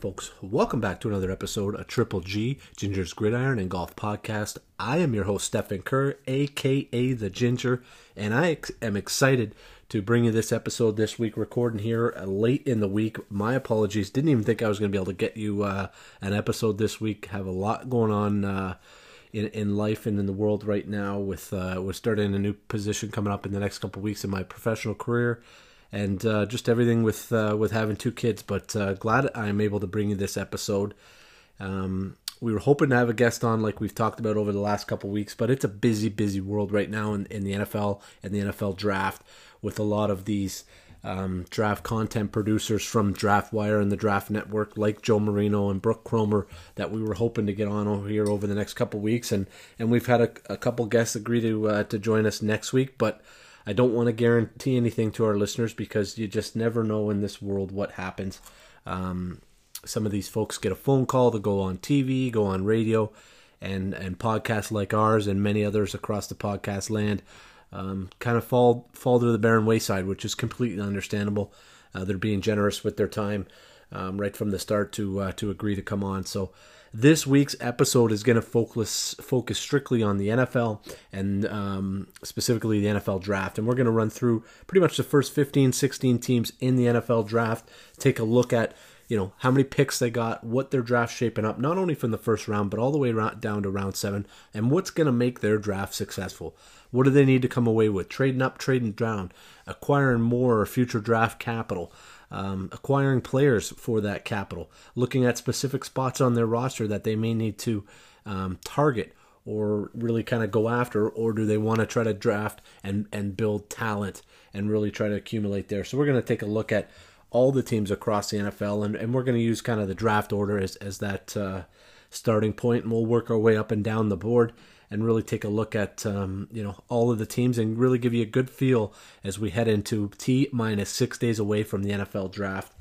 Folks, welcome back to another episode of Triple G, Ginger's Gridiron and Golf Podcast. I am your host, Stephen Kerr, aka The Ginger, and I ex- am excited to bring you this episode this week, recording here late in the week. My apologies, didn't even think I was going to be able to get you uh, an episode this week. Have a lot going on. Uh, in, in life and in the world right now, with uh, we're starting a new position coming up in the next couple weeks in my professional career, and uh, just everything with uh, with having two kids. But uh, glad I'm able to bring you this episode. Um, we were hoping to have a guest on, like we've talked about over the last couple weeks, but it's a busy, busy world right now in, in the NFL and the NFL draft, with a lot of these um, draft content producers from DraftWire and the Draft Network, like Joe Marino and Brooke Cromer, that we were hoping to get on over here over the next couple weeks, and and we've had a, a couple guests agree to uh, to join us next week, but. I don't want to guarantee anything to our listeners because you just never know in this world what happens. Um, some of these folks get a phone call to go on TV, go on radio, and and podcasts like ours and many others across the podcast land um, kind of fall fall to the barren wayside, which is completely understandable. Uh, they're being generous with their time um, right from the start to uh, to agree to come on. So this week's episode is going to focus focus strictly on the NFL and um, specifically the NFL draft, and we're going to run through pretty much the first 15, 16 teams in the NFL draft. Take a look at you know how many picks they got, what their draft shaping up, not only from the first round but all the way around, down to round seven, and what's going to make their draft successful. What do they need to come away with? Trading up, trading down, acquiring more future draft capital um, acquiring players for that capital, looking at specific spots on their roster that they may need to um, target or really kind of go after, or do they want to try to draft and, and build talent and really try to accumulate there? So we're going to take a look at all the teams across the NFL, and, and we're going to use kind of the draft order as, as that uh, starting point, and we'll work our way up and down the board and really take a look at um, you know all of the teams and really give you a good feel as we head into T minus six days away from the NFL draft.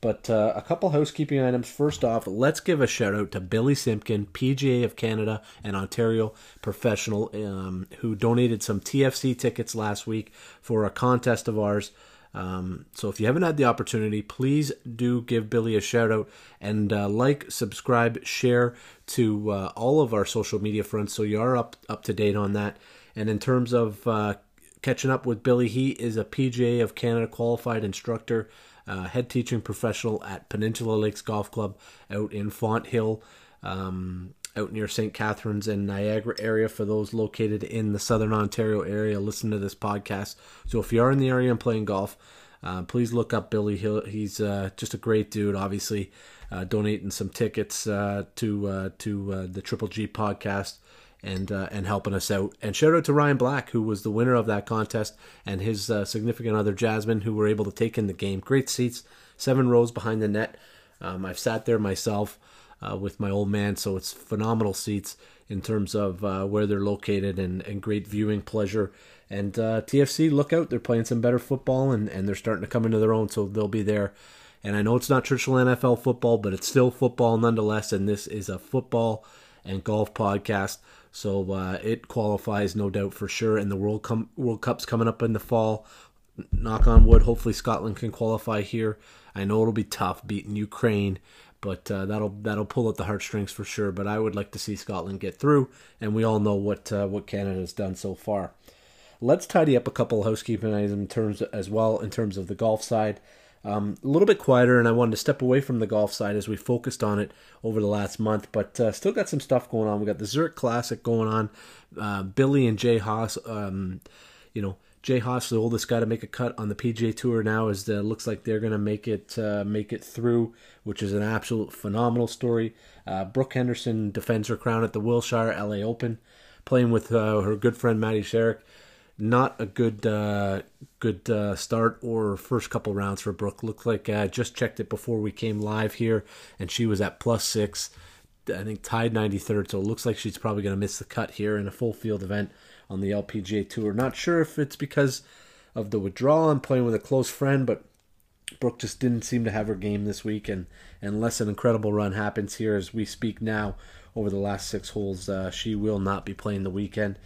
But uh, a couple housekeeping items. First off, let's give a shout out to Billy Simpkin, PGA of Canada and Ontario professional, um, who donated some TFC tickets last week for a contest of ours. Um, so if you haven't had the opportunity, please do give Billy a shout out and uh, like, subscribe, share to uh, all of our social media fronts so you are up up to date on that. And in terms of uh, catching up with Billy, he is a PGA of Canada qualified instructor, uh, head teaching professional at Peninsula Lakes Golf Club out in Fonthill. Um, out near St. Catharines and Niagara area for those located in the southern Ontario area listen to this podcast. So if you are in the area and playing golf, uh, please look up Billy. He'll, he's uh, just a great dude. Obviously, uh, donating some tickets uh, to uh, to uh, the Triple G podcast and and helping us out. And shout out to Ryan Black, who was the winner of that contest, and his significant other Jasmine, who were able to take in the game. Great seats, seven rows behind the net. Um, I've sat there myself uh, with my old man. So it's phenomenal seats in terms of uh, where they're located and, and great viewing pleasure. And uh, TFC, look out, they're playing some better football and, and they're starting to come into their own, so they'll be there. And I know it's not traditional NFL football, but it's still football nonetheless. And this is a football and golf podcast. So uh, it qualifies, no doubt, for sure. And the World, Com- World Cup's coming up in the fall. Knock on wood, hopefully Scotland can qualify here. I know it'll be tough beating Ukraine but uh, that'll that'll pull at the heartstrings for sure. But I would like to see Scotland get through, and we all know what uh, what Canada has done so far. Let's tidy up a couple of housekeeping items in terms as well in terms of the golf side. Um, a little bit quieter, and I wanted to step away from the golf side as we focused on it over the last month, but uh, still got some stuff going on. We got the Zurich Classic going on. Uh, Billy and Jay Haas, um, you know, Jay Haas, the oldest guy to make a cut on the PGA Tour now, is uh, looks like they're going to make it uh, make it through, which is an absolute phenomenal story. Uh, Brooke Henderson defends her crown at the Wilshire LA Open, playing with uh, her good friend Maddie Szeryk. not a good uh, good uh, start or first couple rounds for Brooke. Looked like I just checked it before we came live here, and she was at plus six. I think tied 93rd, so it looks like she's probably going to miss the cut here in a full field event on the LPGA Tour. Not sure if it's because of the withdrawal and playing with a close friend, but Brooke just didn't seem to have her game this week, and unless an incredible run happens here as we speak now over the last six holes, uh, she will not be playing the weekend.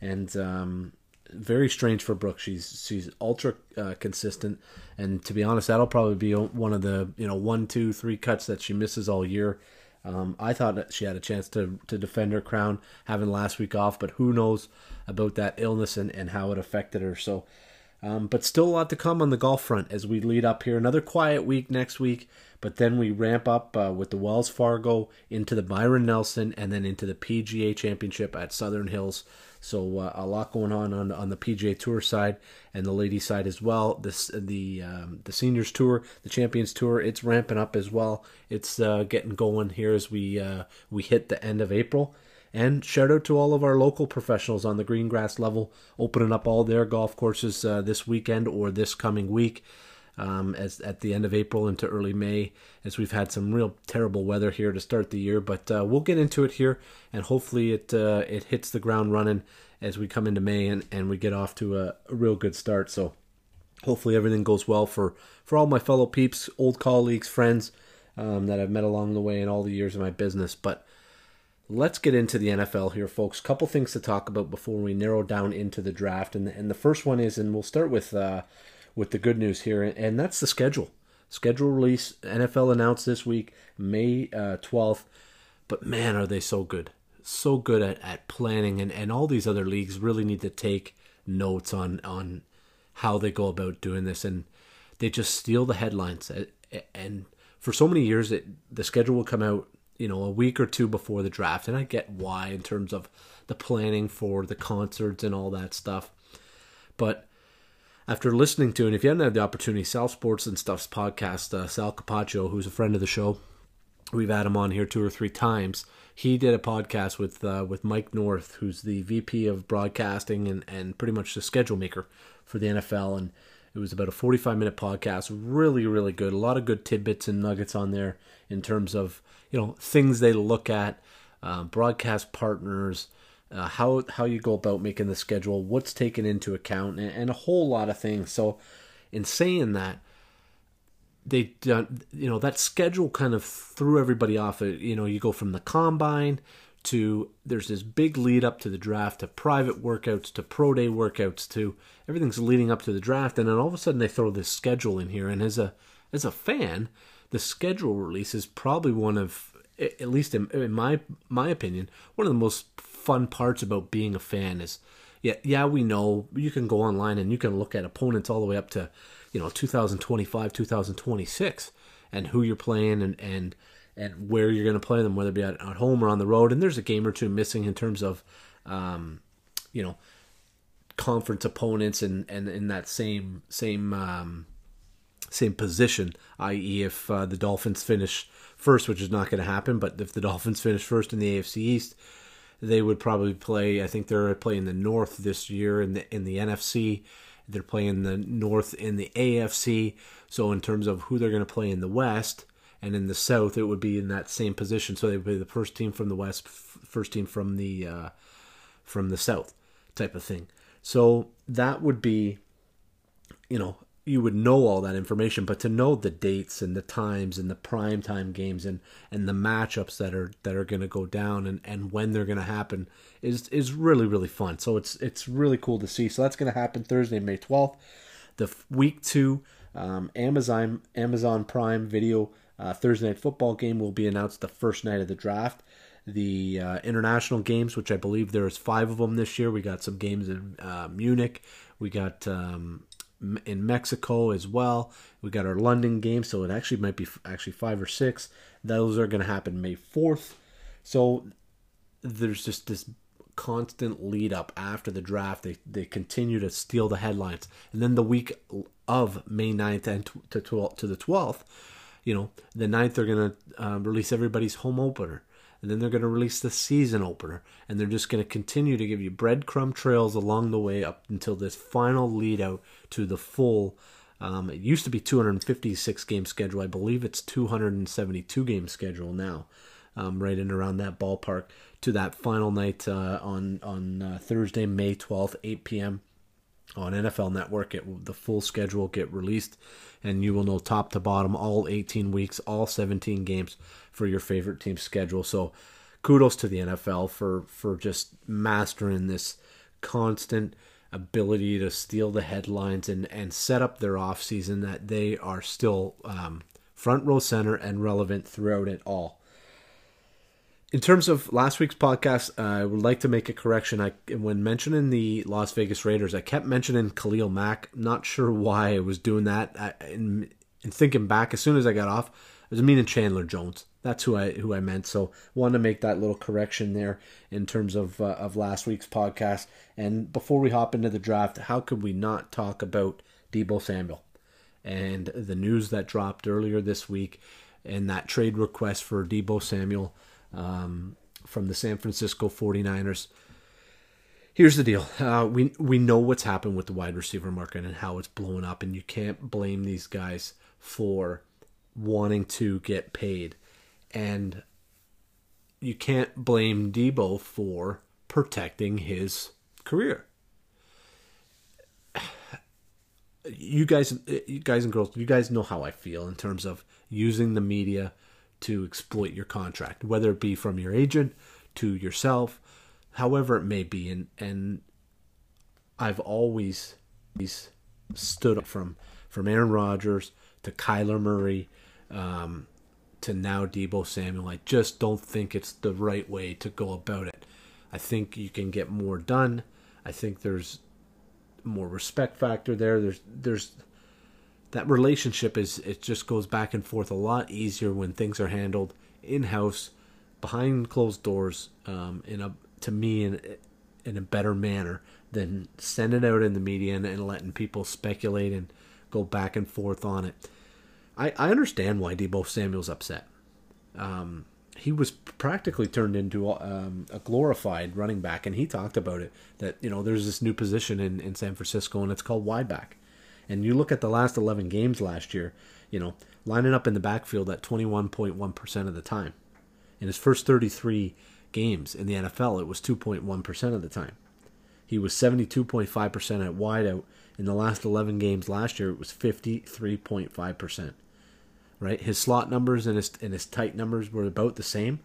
And um, very strange for Brooke. She's she's ultra uh, consistent, and to be honest, that'll probably be one of the you know one, two, three cuts that she misses all year. Um, I thought she had a chance to to defend her crown having last week off, but who knows about that illness and, and how it affected her. So, um, but still a lot to come on the golf front as we lead up here. Another quiet week next week, but then we ramp up uh, with the Wells Fargo into the Byron Nelson and then into the PGA Championship at Southern Hills. So uh, a lot going on, on on the PGA Tour side and the ladies side as well. This the um, the seniors tour, the Champions Tour, it's ramping up as well. It's uh, getting going here as we uh, we hit the end of April. And shout out to all of our local professionals on the green grass level, opening up all their golf courses uh, this weekend or this coming week um, as at the end of April into early May, as we've had some real terrible weather here to start the year. But uh, we'll get into it here, and hopefully it uh, it hits the ground running as we come into May and, and we get off to a, a real good start. So hopefully everything goes well for for all my fellow peeps, old colleagues, friends um, that I've met along the way in all the years of my business. But let's get into the NFL here, folks. Couple things to talk about before we narrow down into the draft, and the, and the first one is, and we'll start with uh, with the good news here, and that's the schedule. Schedule release. NFL announced this week, May uh, 12th. But man, are they so good. So good at, at planning, and, and all these other leagues really need to take notes on, on how they go about doing this. And they just steal the headlines. And for so many years, it, the schedule will come out, you know, a week or two before the draft. And I get why in terms of the planning for the concerts and all that stuff. But after listening to, and if you haven't had the opportunity, Sal Sports and Stuff's podcast, uh, Sal Capaccio, who's a friend of the show, we've had him on here two or three times. He did a podcast with uh, with Mike North, who's the VP of broadcasting and, and pretty much the schedule maker for the NFL. And it was about a 45 minute podcast. Really, really good. A lot of good tidbits and nuggets on there in terms of, you know, things they look at, uh, broadcast partners, uh, how how you go about making the schedule, what's taken into account, and, and, a whole lot of things. So, in saying that, they done you know that schedule kind of threw everybody off. You know, you go from the combine to there's this big lead up to the draft to private workouts to pro day workouts to everything's leading up to the draft, and then all of a sudden they throw this schedule in here. And as a as a fan, the schedule release is probably one of at least in, in my my opinion, one of the most fun parts about being a fan is yeah, yeah, we know you can go online and you can look at opponents all the way up to, you know, 2025, 2026 and who you're playing and and and where you're going to play them, whether it be at, at home or on the road. And there's a game or two missing in terms of, um, you know, conference opponents and and in that same same um, same position, i.e., if uh, the Dolphins finish first, which is not going to happen, but if the Dolphins finish first in the AFC East, they would probably play. I think they're playing the North this year in the in the NFC. They're playing the North in the AFC. So in terms of who they're going to play in the West and in the South, it would be in that same position. So they would be the first team from the West, first team from the uh, from the South, type of thing. So that would be, you know, you would know all that information, but to know the dates and the times and the prime time games and, and the matchups that are that are going to go down and, and when they're going to happen is is really really fun. So it's it's really cool to see. So that's going to happen Thursday, May twelfth. The week two um, Amazon Amazon Prime Video uh, Thursday night football game will be announced the first night of the draft. The uh, international games, which I believe there's five of them this year. We got some games in uh, Munich. We got um, in Mexico as well. We got our London game, so it actually might be actually five or six. Those are going to happen May 4th. So there's just this constant lead up after the draft. They they continue to steal the headlines, and then the week of May 9th and to to, to the 12th, you know, the 9th they're going to uh, release everybody's home opener. And then they're going to release the season opener, and they're just going to continue to give you breadcrumb trails along the way up until this final lead out to the full. Um, it used to be 256 game schedule. I believe it's 272 game schedule now, um, right in around that ballpark to that final night uh, on on uh, Thursday, May 12th, 8 p.m. on NFL Network. It the full schedule get released, and you will know top to bottom all 18 weeks, all 17 games for your favorite team's schedule. So, kudos to the NFL for for just mastering this constant ability to steal the headlines and and set up their off season that they are still um, front row center and relevant throughout it all. In terms of last week's podcast, uh, I would like to make a correction. I when mentioning the Las Vegas Raiders, I kept mentioning Khalil Mack. Not sure why I was doing that. I, in, in thinking back, as soon as I got off, I was meaning Chandler Jones. That's who I who I meant. So wanted to make that little correction there in terms of uh, of last week's podcast. And before we hop into the draft, how could we not talk about Deebo Samuel and the news that dropped earlier this week and that trade request for Deebo Samuel um, from the San Francisco 49ers. Here's the deal. Uh, we we know what's happened with the wide receiver market and how it's blown up, and you can't blame these guys for wanting to get paid, and you can't blame Deebo for protecting his career. You guys, you guys and girls, you guys know how I feel in terms of using the media to exploit your contract, whether it be from your agent to yourself, however it may be. And and I've always, stood up from from Aaron Rodgers to Kyler Murray um, to now Deebo Samuel. I just don't think it's the right way to go about it. I think you can get more done. I think there's more respect factor there. There's there's that relationship is it just goes back and forth a lot easier when things are handled in house, behind closed doors, um, in a to me in in a better manner than sending out in the media and, and letting people speculate and go back and forth on it. I, I understand why Deebo Samuel's upset. Um, he was practically turned into um, a glorified running back, and he talked about it that you know there's this new position in, in San Francisco, and it's called wide back. And you look at the last 11 games last year, you know, lining up in the backfield at 21.1% of the time. In his first 33 games in the NFL, it was 2.1% of the time. He was 72.5% at wideout. In the last 11 games last year, it was 53.5%. Right? His slot numbers and his, and his tight numbers were about the same,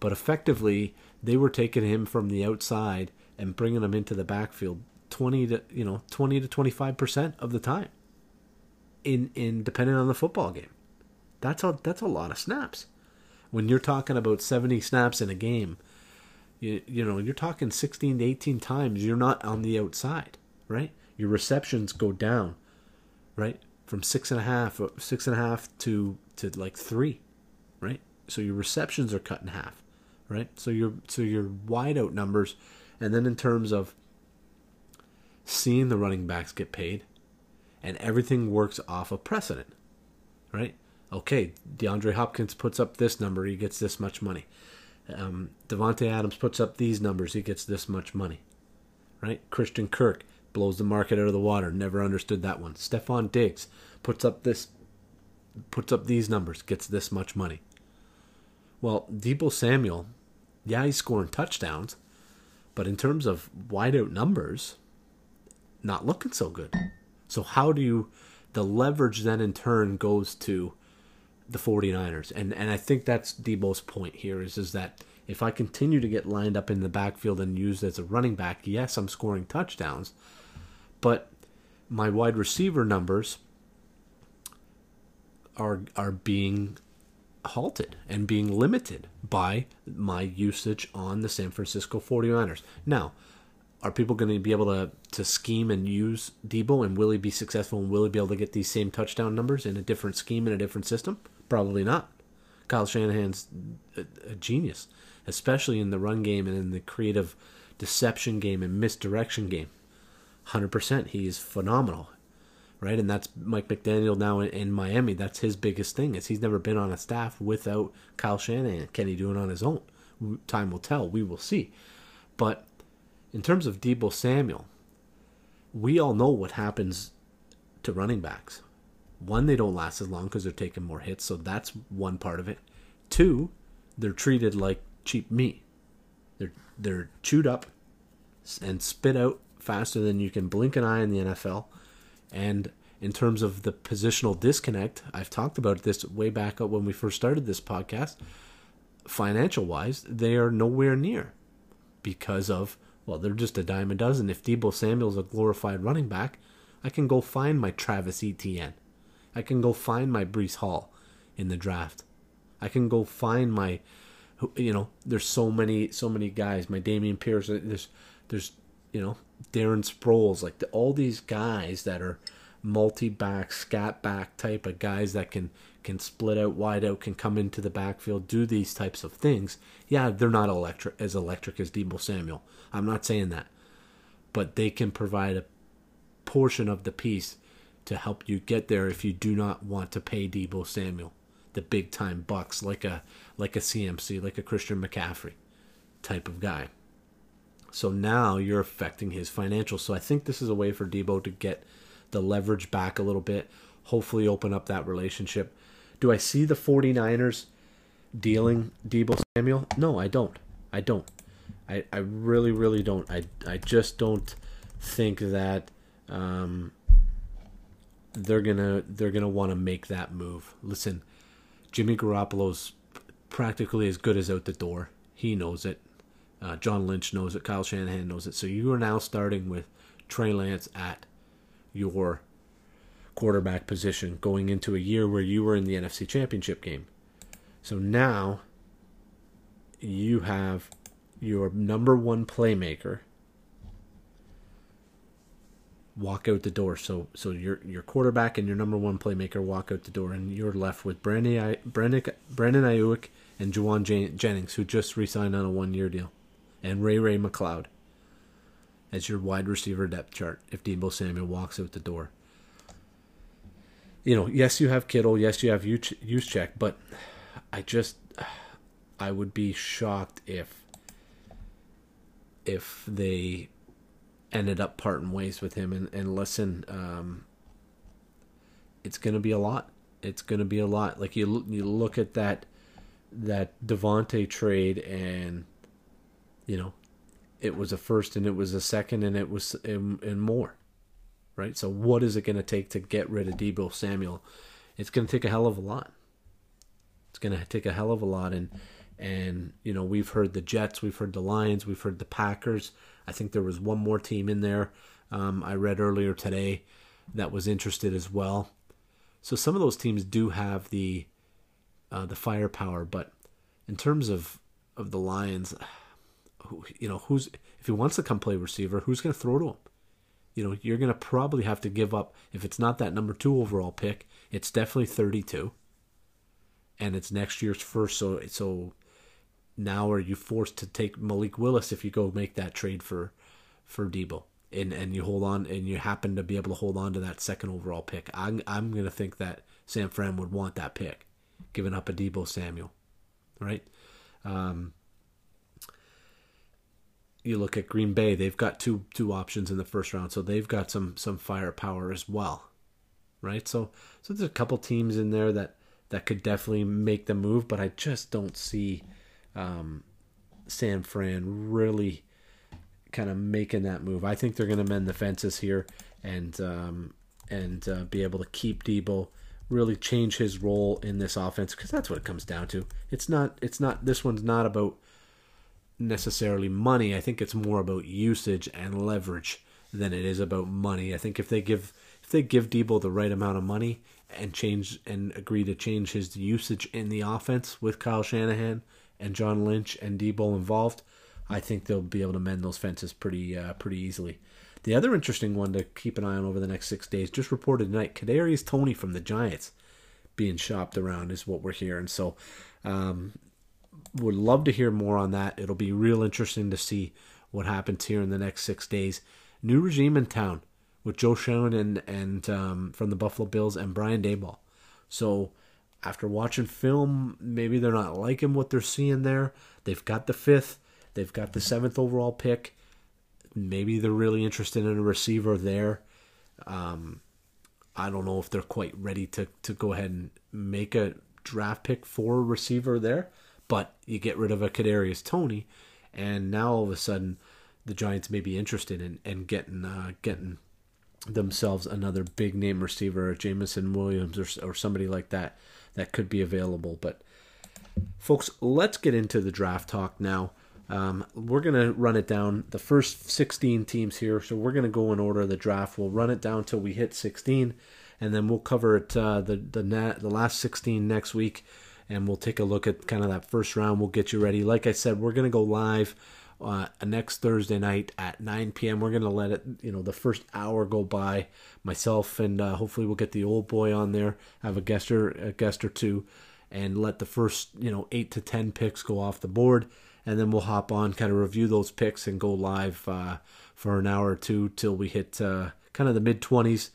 but effectively, they were taking him from the outside and bringing him into the backfield 20 to you know 20 to 25 percent of the time in in depending on the football game. That's a that's a lot of snaps. When you're talking about 70 snaps in a game you, you know you're talking 16 to 18 times you're not on the outside right? Your receptions go down right? From six and a half uh, six and a half to to like three right? So your receptions are cut in half right? So your so your wide out numbers and then in terms of seeing the running backs get paid, and everything works off a of precedent, right? Okay, DeAndre Hopkins puts up this number, he gets this much money. Um, Davante Adams puts up these numbers, he gets this much money, right? Christian Kirk blows the market out of the water. Never understood that one. Stefon Diggs puts up this, puts up these numbers, gets this much money. Well, Deebo Samuel, yeah, he's scoring touchdowns, but in terms of wideout numbers, not looking so good. So how do you the leverage then in turn goes to the 49ers. And and I think that's Deebo's point here is is that if I continue to get lined up in the backfield and used as a running back, yes, I'm scoring touchdowns, but my wide receiver numbers are are being halted and being limited by my usage on the San Francisco 49ers. Now, are people going to be able to to scheme and use Deebo and will he be successful and will he be able to get these same touchdown numbers in a different scheme in a different system? Probably not. Kyle Shanahan's a, a genius, especially in the run game and in the creative deception game and misdirection game. 100% he is phenomenal. Right? And that's Mike McDaniel now in, in Miami. That's his biggest thing is he's never been on a staff without Kyle Shanahan. Can he do it on his own? time will tell. We will see. But in terms of Deebo Samuel, we all know what happens to running backs. One, they don't last as long because they're taking more hits, so that's one part of it. Two, they're treated like cheap meat. They're they're chewed up and spit out faster than you can blink an eye in the NFL. And in terms of the positional disconnect, I've talked about this way back up when we first started this podcast. Financial wise, they are nowhere near because of well, they're just a dime a dozen. If Deebo Samuel's a glorified running back, I can go find my Travis Etienne. I can go find my Breece Hall in the draft. I can go find my, you know, there's so many, so many guys. My Dameon Pierce. Uh, there's, there's, you know, Darren Sproles. Like the, all these guys that are multi-back, scat back type of guys that can can split out wide out, can come into the backfield, do these types of things. Yeah, they're not electric as electric as Deebo Samuel. I'm not saying that, but they can provide a portion of the piece to help you get there if you do not want to pay Deebo Samuel the big time bucks like a like a CMC, like a Christian McCaffrey type of guy. So now you're affecting his financials. So I think this is a way for Deebo to get the leverage back a little bit, hopefully open up that relationship. Do I see the 49ers dealing Deebo Samuel? No, I don't. I don't. I, I really, really don't. I, I just don't think that um, they're gonna they're gonna want to make that move. Listen, Jimmy Garoppolo's practically as good as out the door. He knows it. Uh, John Lynch knows it. Kyle Shanahan knows it. So you are now starting with Trey Lance at your quarterback position going into a year where you were in the NFC Championship game. So now you have your number one playmaker walk out the door. So so your your quarterback and your number one playmaker walk out the door, and you're left with Brandon Brandon Brandon Aiyuk and Jauan Jennings, who just re-signed on a one-year deal, and Ray Ray McCloud as your wide receiver depth chart if Deebo Samuel walks out the door. You know, yes, you have Kittle, yes, you have Juszczyk, but I just I would be shocked if if they ended up parting ways with him. And, and listen, um, it's going to be a lot. It's going to be a lot. Like you, you look at that that Davante trade, and you know, it was a first and it was a second and it was and, and more, right? So what is it going to take to get rid of Deebo Samuel? It's going to take a hell of a lot. It's going to take a hell of a lot, and and you know we've heard the Jets, we've heard the Lions, we've heard the Packers. I think there was one more team in there um, I read earlier today that was interested as well. So some of those teams do have the uh, the firepower, but in terms of of the Lions, who, you know, who's if he wants to come play receiver, who's going to throw to him? You know, you're going to probably have to give up if it's not that number two overall pick. It's definitely 32, and it's next year's first. So so now are you forced to take Malik Willis if you go make that trade for for Deebo? And and you hold on and you happen to be able to hold on to that second overall pick. I'm I'm gonna think that San Fran would want that pick, giving up a Deebo Samuel. Right? Um, you look at Green Bay, they've got two two options in the first round, so they've got some some firepower as well. Right? So so there's a couple teams in there that that could definitely make the move, but I just don't see um, San Fran really kind of making that move. I think they're going to mend the fences here and um, and uh, be able to keep Deebo, really change his role in this offense because that's what it comes down to. It's not it's not this one's not about necessarily money. I think it's more about usage and leverage than it is about money. I think if they give if they give Deebo the right amount of money and change and agree to change his usage in the offense with Kyle Shanahan, and John Lynch and Deebo involved, I think they'll be able to mend those fences pretty uh, pretty easily. The other interesting one to keep an eye on over the next six days, just reported tonight, Kadarius Toney from the Giants being shopped around is what we're hearing. So, um, would love to hear more on that. It'll be real interesting to see what happens here in the next six days. New regime in town with Joe Schoen and and um, from the Buffalo Bills and Brian Daboll. So after watching film, maybe they're not liking what they're seeing there. They've got the fifth, they've got the seventh overall pick. Maybe they're really interested in a receiver there. Um, I don't know if they're quite ready to, to go ahead and make a draft pick for a receiver there, but you get rid of a Kadarius Toney, and now all of a sudden the Giants may be interested in, in getting uh, getting themselves another big name receiver, Jameson Williams or, or somebody like that that could be available. But folks, let's get into the draft talk now. Um, we're gonna run it down the first 16 teams here, so we're gonna go in order of the draft. We'll run it down till we hit 16, and then we'll cover it uh, the the net, the last 16 next week, and we'll take a look at kind of that first round. We'll get you ready. Like I said, we're gonna go live uh, next Thursday night at 9 p.m. We're gonna let it, you know, the first hour go by. Myself and uh, hopefully we'll get the old boy on there, have a guest or a guest or two, and let the first, you know, eight to ten picks go off the board, and then we'll hop on, kind of review those picks, and go live uh, for an hour or two till we hit uh, kind of the mid 20s.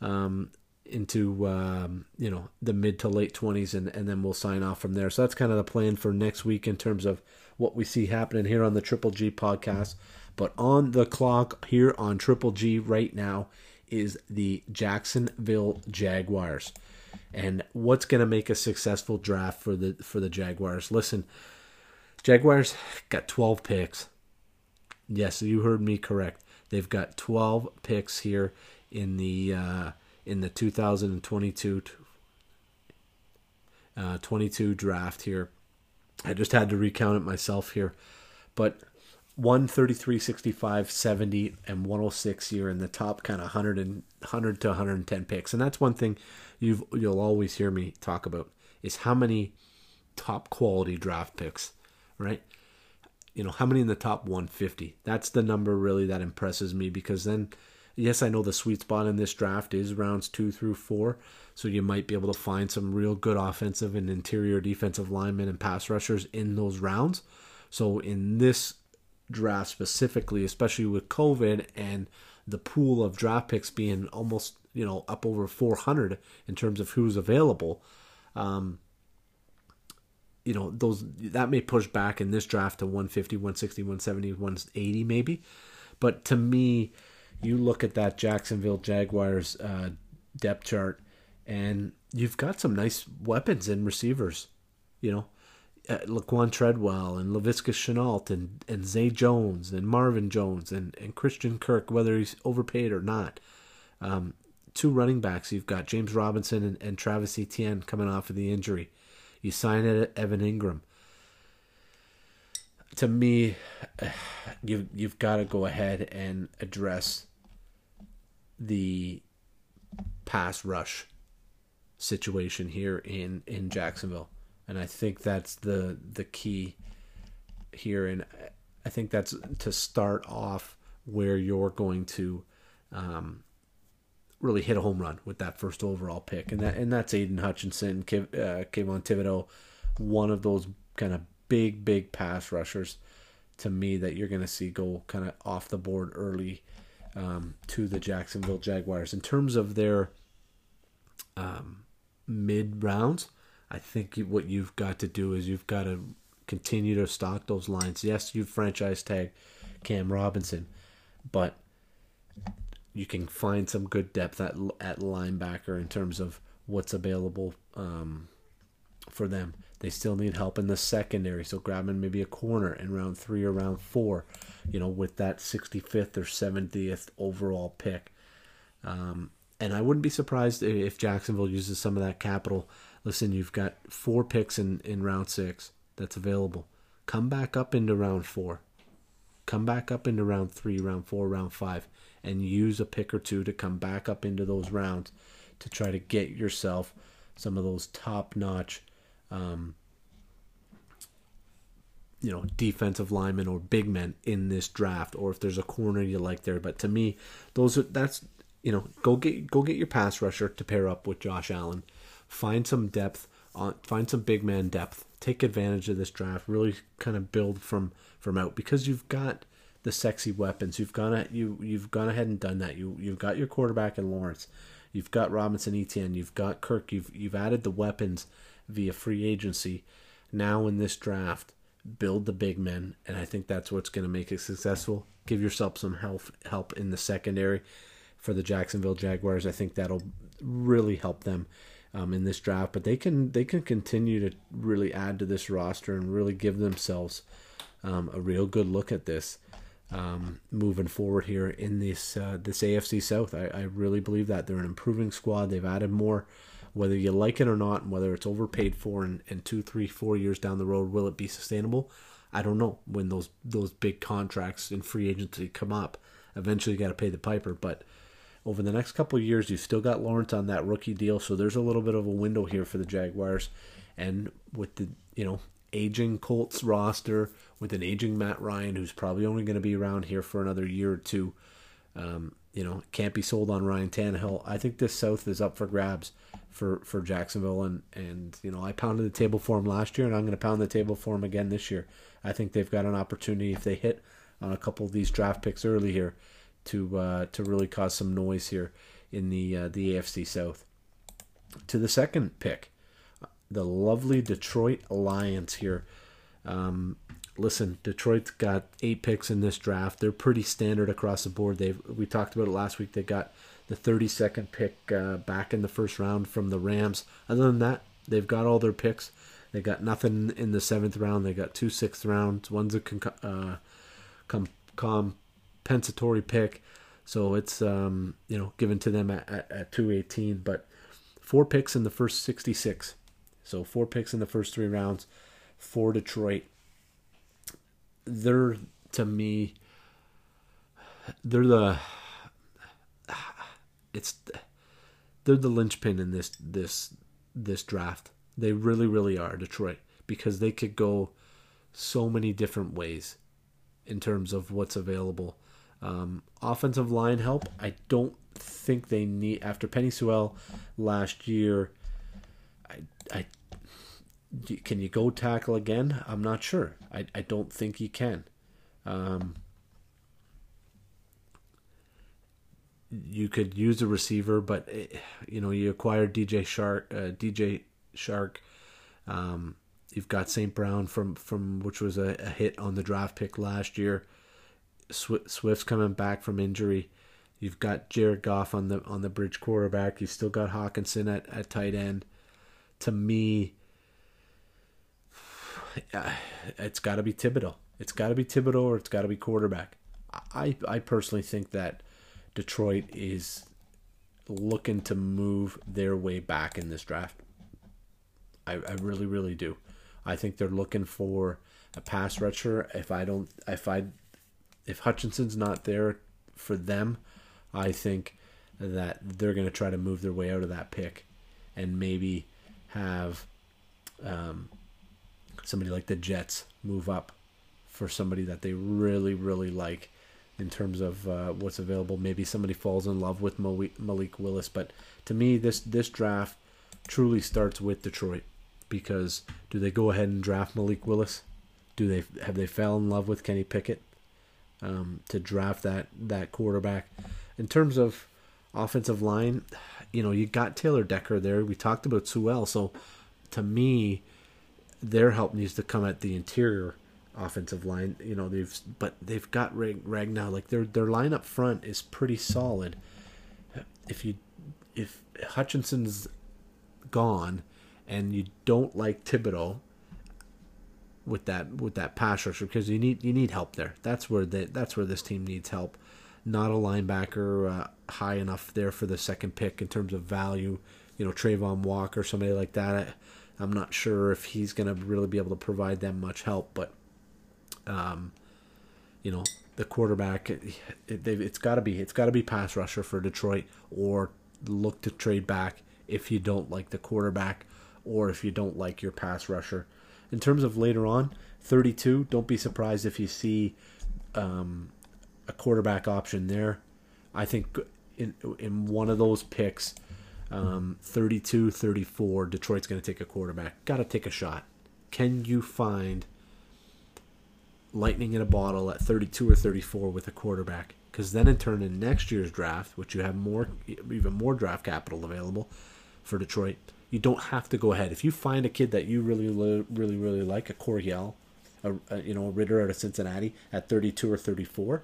Um, into um, you know the mid to late 20s and, and then we'll sign off from there so that's kind of the plan for next week in terms of what we see happening here on the Triple G podcast. But on the clock here on Triple G right now is the Jacksonville Jaguars. And what's going to make a successful draft for the for the Jaguars? Listen, Jaguars got 12 picks. Yes, you heard me correct. They've got 12 picks here in the uh, in the 2022 uh, 22 draft here. I just had to recount it myself here. But 133, 65, 70, and 106 here in the top kind of 100, and, 100 to 110 picks. And that's one thing you've, you'll always hear me talk about is how many top quality draft picks, right? You know, how many in the top 150? That's the number really that impresses me because then, yes, I know the sweet spot in this draft is rounds two through four, so you might be able to find some real good offensive and interior defensive linemen and pass rushers in those rounds. So in this draft specifically, especially with COVID and the pool of draft picks being almost you know up over 400 in terms of who's available. Um, you know those that may push back in this draft to 150 160 170 180 maybe but to me you look at that jacksonville jaguars uh, depth chart and you've got some nice weapons and receivers. You know, uh, Laquan Treadwell and Laviska Shenault and, and Zay Jones and Marvin Jones and, and Christian Kirk, whether he's overpaid or not. Um, two running backs, you've got James Robinson and, and Travis Etienne coming off of the injury. You sign Evan Engram. To me, you've you've got to go ahead and address the pass rush situation here in in Jacksonville, and I think that's the the key here. And I think that's to start off where you're going to um, really hit a home run with that first overall pick, and that and that's Aidan Hutchinson, Kev, uh, Kayvon Thibodeaux, one of those kind of big big pass rushers to me that you're going to see go kind of off the board early um, to the Jacksonville Jaguars in terms of their um, mid rounds, I think what you've got to do is you've got to continue to stock those lines. Yes, you franchise tag Cam Robinson, but you can find some good depth at at linebacker in terms of what's available um, for them. They still need help in the secondary, so grabbing maybe a corner in round three or round four, you know, with that 65th or 70th overall pick. Um, and I wouldn't be surprised if Jacksonville uses some of that capital. Listen, you've got four picks in, in round six that's available. Come back up into round four. Come back up into round three, round four, round five, and use a pick or two to come back up into those rounds to try to get yourself some of those top notch, um, you know, defensive linemen or big men in this draft, or if there's a corner you like there. But to me, those are that's you know, go get go get your pass rusher to pair up with Josh Allen. Find some depth on find some big man depth. Take advantage of this draft. Really kind of build from from out because you've got the sexy weapons. You've gone you you've gone ahead and done that. You you've got your quarterback in Lawrence. You've got Robinson Etienne. You've got Kirk. You've you've added the weapons via free agency. Now in this draft, build the big men, and I think that's what's going to make it successful. Give yourself some help help in the secondary for the Jacksonville Jaguars. I think that'll really help them um, in this draft. But they can they can continue to really add to this roster and really give themselves um, a real good look at this um, moving forward here in this uh, this AFC South. I, I really believe that they're an improving squad. They've added more. Whether you like it or not, and whether it's overpaid for, and, two, three, four years down the road, will it be sustainable? I don't know. When those those big contracts in free agency come up, eventually you got to pay the piper. But over the next couple years, you've still got Lawrence on that rookie deal, so there's a little bit of a window here for the Jaguars. And with the you know aging Colts roster, with an aging Matt Ryan, who's probably only going to be around here for another year or two, um, you know, can't be sold on Ryan Tannehill. I think this South is up for grabs for, for Jacksonville, and, and you know, I pounded the table for him last year, and I'm going to pound the table for him again this year. I think they've got an opportunity if they hit on a couple of these draft picks early here to uh, to really cause some noise here in the uh, the AFC South. To the second pick, the lovely Detroit Lions here. Um, listen, Detroit's got eight picks in this draft. They're pretty standard across the board. They we talked about it last week. They got the 32nd pick uh, back in the first round from the Rams. Other than that, they've got all their picks. They got nothing in the seventh round. They got two sixth rounds. One's a con- uh, com- compensatory pick, so it's um, you know given to them at, at, at 218. But four picks in the first 66. So four picks in the first three rounds for Detroit they're to me they're the it's they're the linchpin in this this this draft. They really really are Detroit because they could go so many different ways in terms of what's available. Um, offensive line help, I don't think they need after Penei Sewell last year. I I can you go tackle again? I'm not sure. I, I don't think you can. Um, you could use a receiver, but it, eh, you know you acquired DJ Chark, Uh, DJ Chark. Um, you've got St. Brown from from which was a, a, hit on the draft pick last year. Swift's coming back from injury. You've got Jared Goff on the on the bridge quarterback. You've still got Hockenson at, at tight end. To me, it's got to be Thibodeaux. It's got to be Thibodeaux or it's got to be quarterback. I I personally think that Detroit is looking to move their way back in this draft. I, I really really do. I think they're looking for a pass rusher. If I don't if I if Hutchinson's not there for them, I think that they're going to try to move their way out of that pick and maybe have um, somebody like the Jets move up for somebody that they really, really like in terms of uh, what's available. Maybe somebody falls in love with Malik Willis, but to me, this this draft truly starts with Detroit because do they go ahead and draft Malik Willis? Do they have they fell in love with Kenny Pickett um, to draft that that quarterback? In terms of offensive line, you know you got Taylor Decker there. We talked about Sewell, so to me, their help needs to come at the interior offensive line. You know, they've but they've got Ragnow. Like their their line up front is pretty solid. If you if Hutchinson's gone and you don't like Thibodeaux with that with that pass rusher because you need you need help there. That's where the, that's where this team needs help. Not a linebacker uh, high enough there for the second pick in terms of value. You know, Travon Walker, somebody like that. I'm not sure if he's going to really be able to provide them much help, but um, you know, the quarterback, it, it, it's got to be it's got to be pass rusher for Detroit, or look to trade back if you don't like the quarterback, or if you don't like your pass rusher. In terms of later on, 32, don't be surprised if you see um, a quarterback option there. I think in in one of those picks um, 32 34, Detroit's going to take a quarterback. Got to take a shot. Can you find lightning in a bottle at 32 or 34 with a quarterback. Because then, in turn, in next year's draft, which you have more, even more draft capital available for Detroit, you don't have to go ahead. If you find a kid that you really, really, really like, a Corral, a, a you know a Ridder out of Cincinnati at 32 or 34,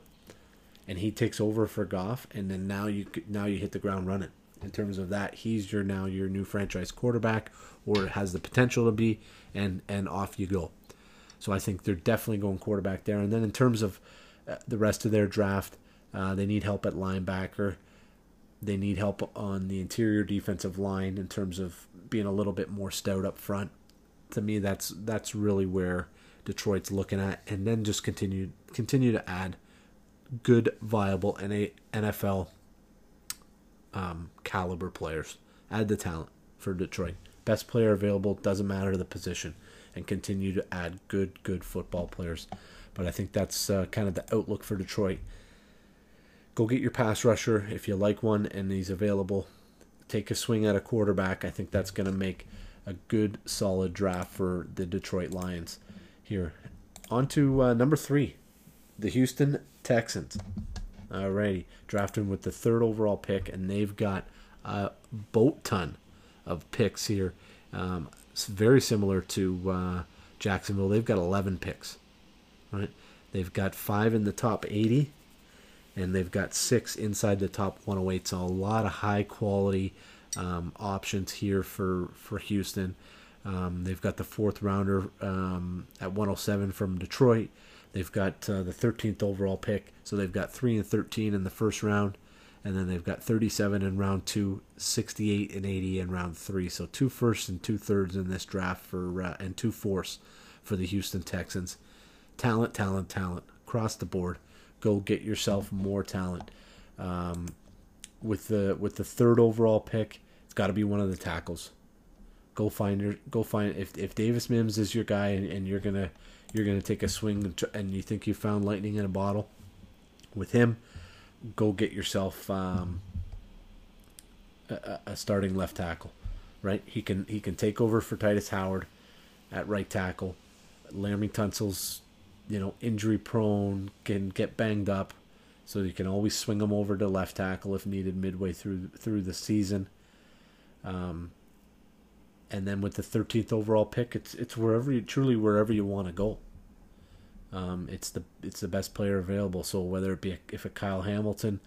and he takes over for Goff, and then now you now you hit the ground running. In terms of that, he's your now your new franchise quarterback, or has the potential to be, and and off you go. So I think they're definitely going quarterback there. And then in terms of uh, the rest of their draft, uh, they need help at linebacker. They need help on the interior defensive line in terms of being a little bit more stout up front. To me, that's that's really where Detroit's looking at, and then just continue continue to add good, viable NFL um, caliber players. Add the talent for Detroit. Best player available doesn't matter the position and continue to add good, good football players. But I think that's uh, kind of the outlook for Detroit. Go get your pass rusher if you like one and he's available. Take a swing at a quarterback. I think that's going to make a good, solid draft for the Detroit Lions. Here, on to uh, number three, the Houston Texans. Alrighty, drafting with the third overall pick, and they've got a boat ton of picks here. Um, it's very similar to uh, Jacksonville. They've got 11 picks, right? They've got five in the top 80, and they've got six inside the top 108. So a lot of high quality um, options here for for Houston. Um, they've got the fourth rounder um, at 107 from Detroit. They've got uh, the 13th overall pick, so they've got three and 13 in the first round and then they've got 37 in round two, 68 and 80 in round three. So two firsts and two thirds in this draft for uh, and two fourths for the Houston Texans. Talent, talent, talent across the board. Go get yourself more talent. Um, with the with the third overall pick, it's got to be one of the tackles. Go find your go find if if Davis Mills is your guy and, and you're gonna you're gonna take a swing and you think you found lightning in a bottle with him go get yourself um, a, a, starting left tackle, right? He can he can take over for Tytus Howard at right tackle. Laremy Tunsil's, you know, injury prone, can get banged up, so you can always swing him over to left tackle if needed midway through through the season. Um, and then with the 13th overall pick, it's it's wherever you truly wherever you want to go. Um, it's the it's the best player available. So whether it be a, if a Kyle Hamilton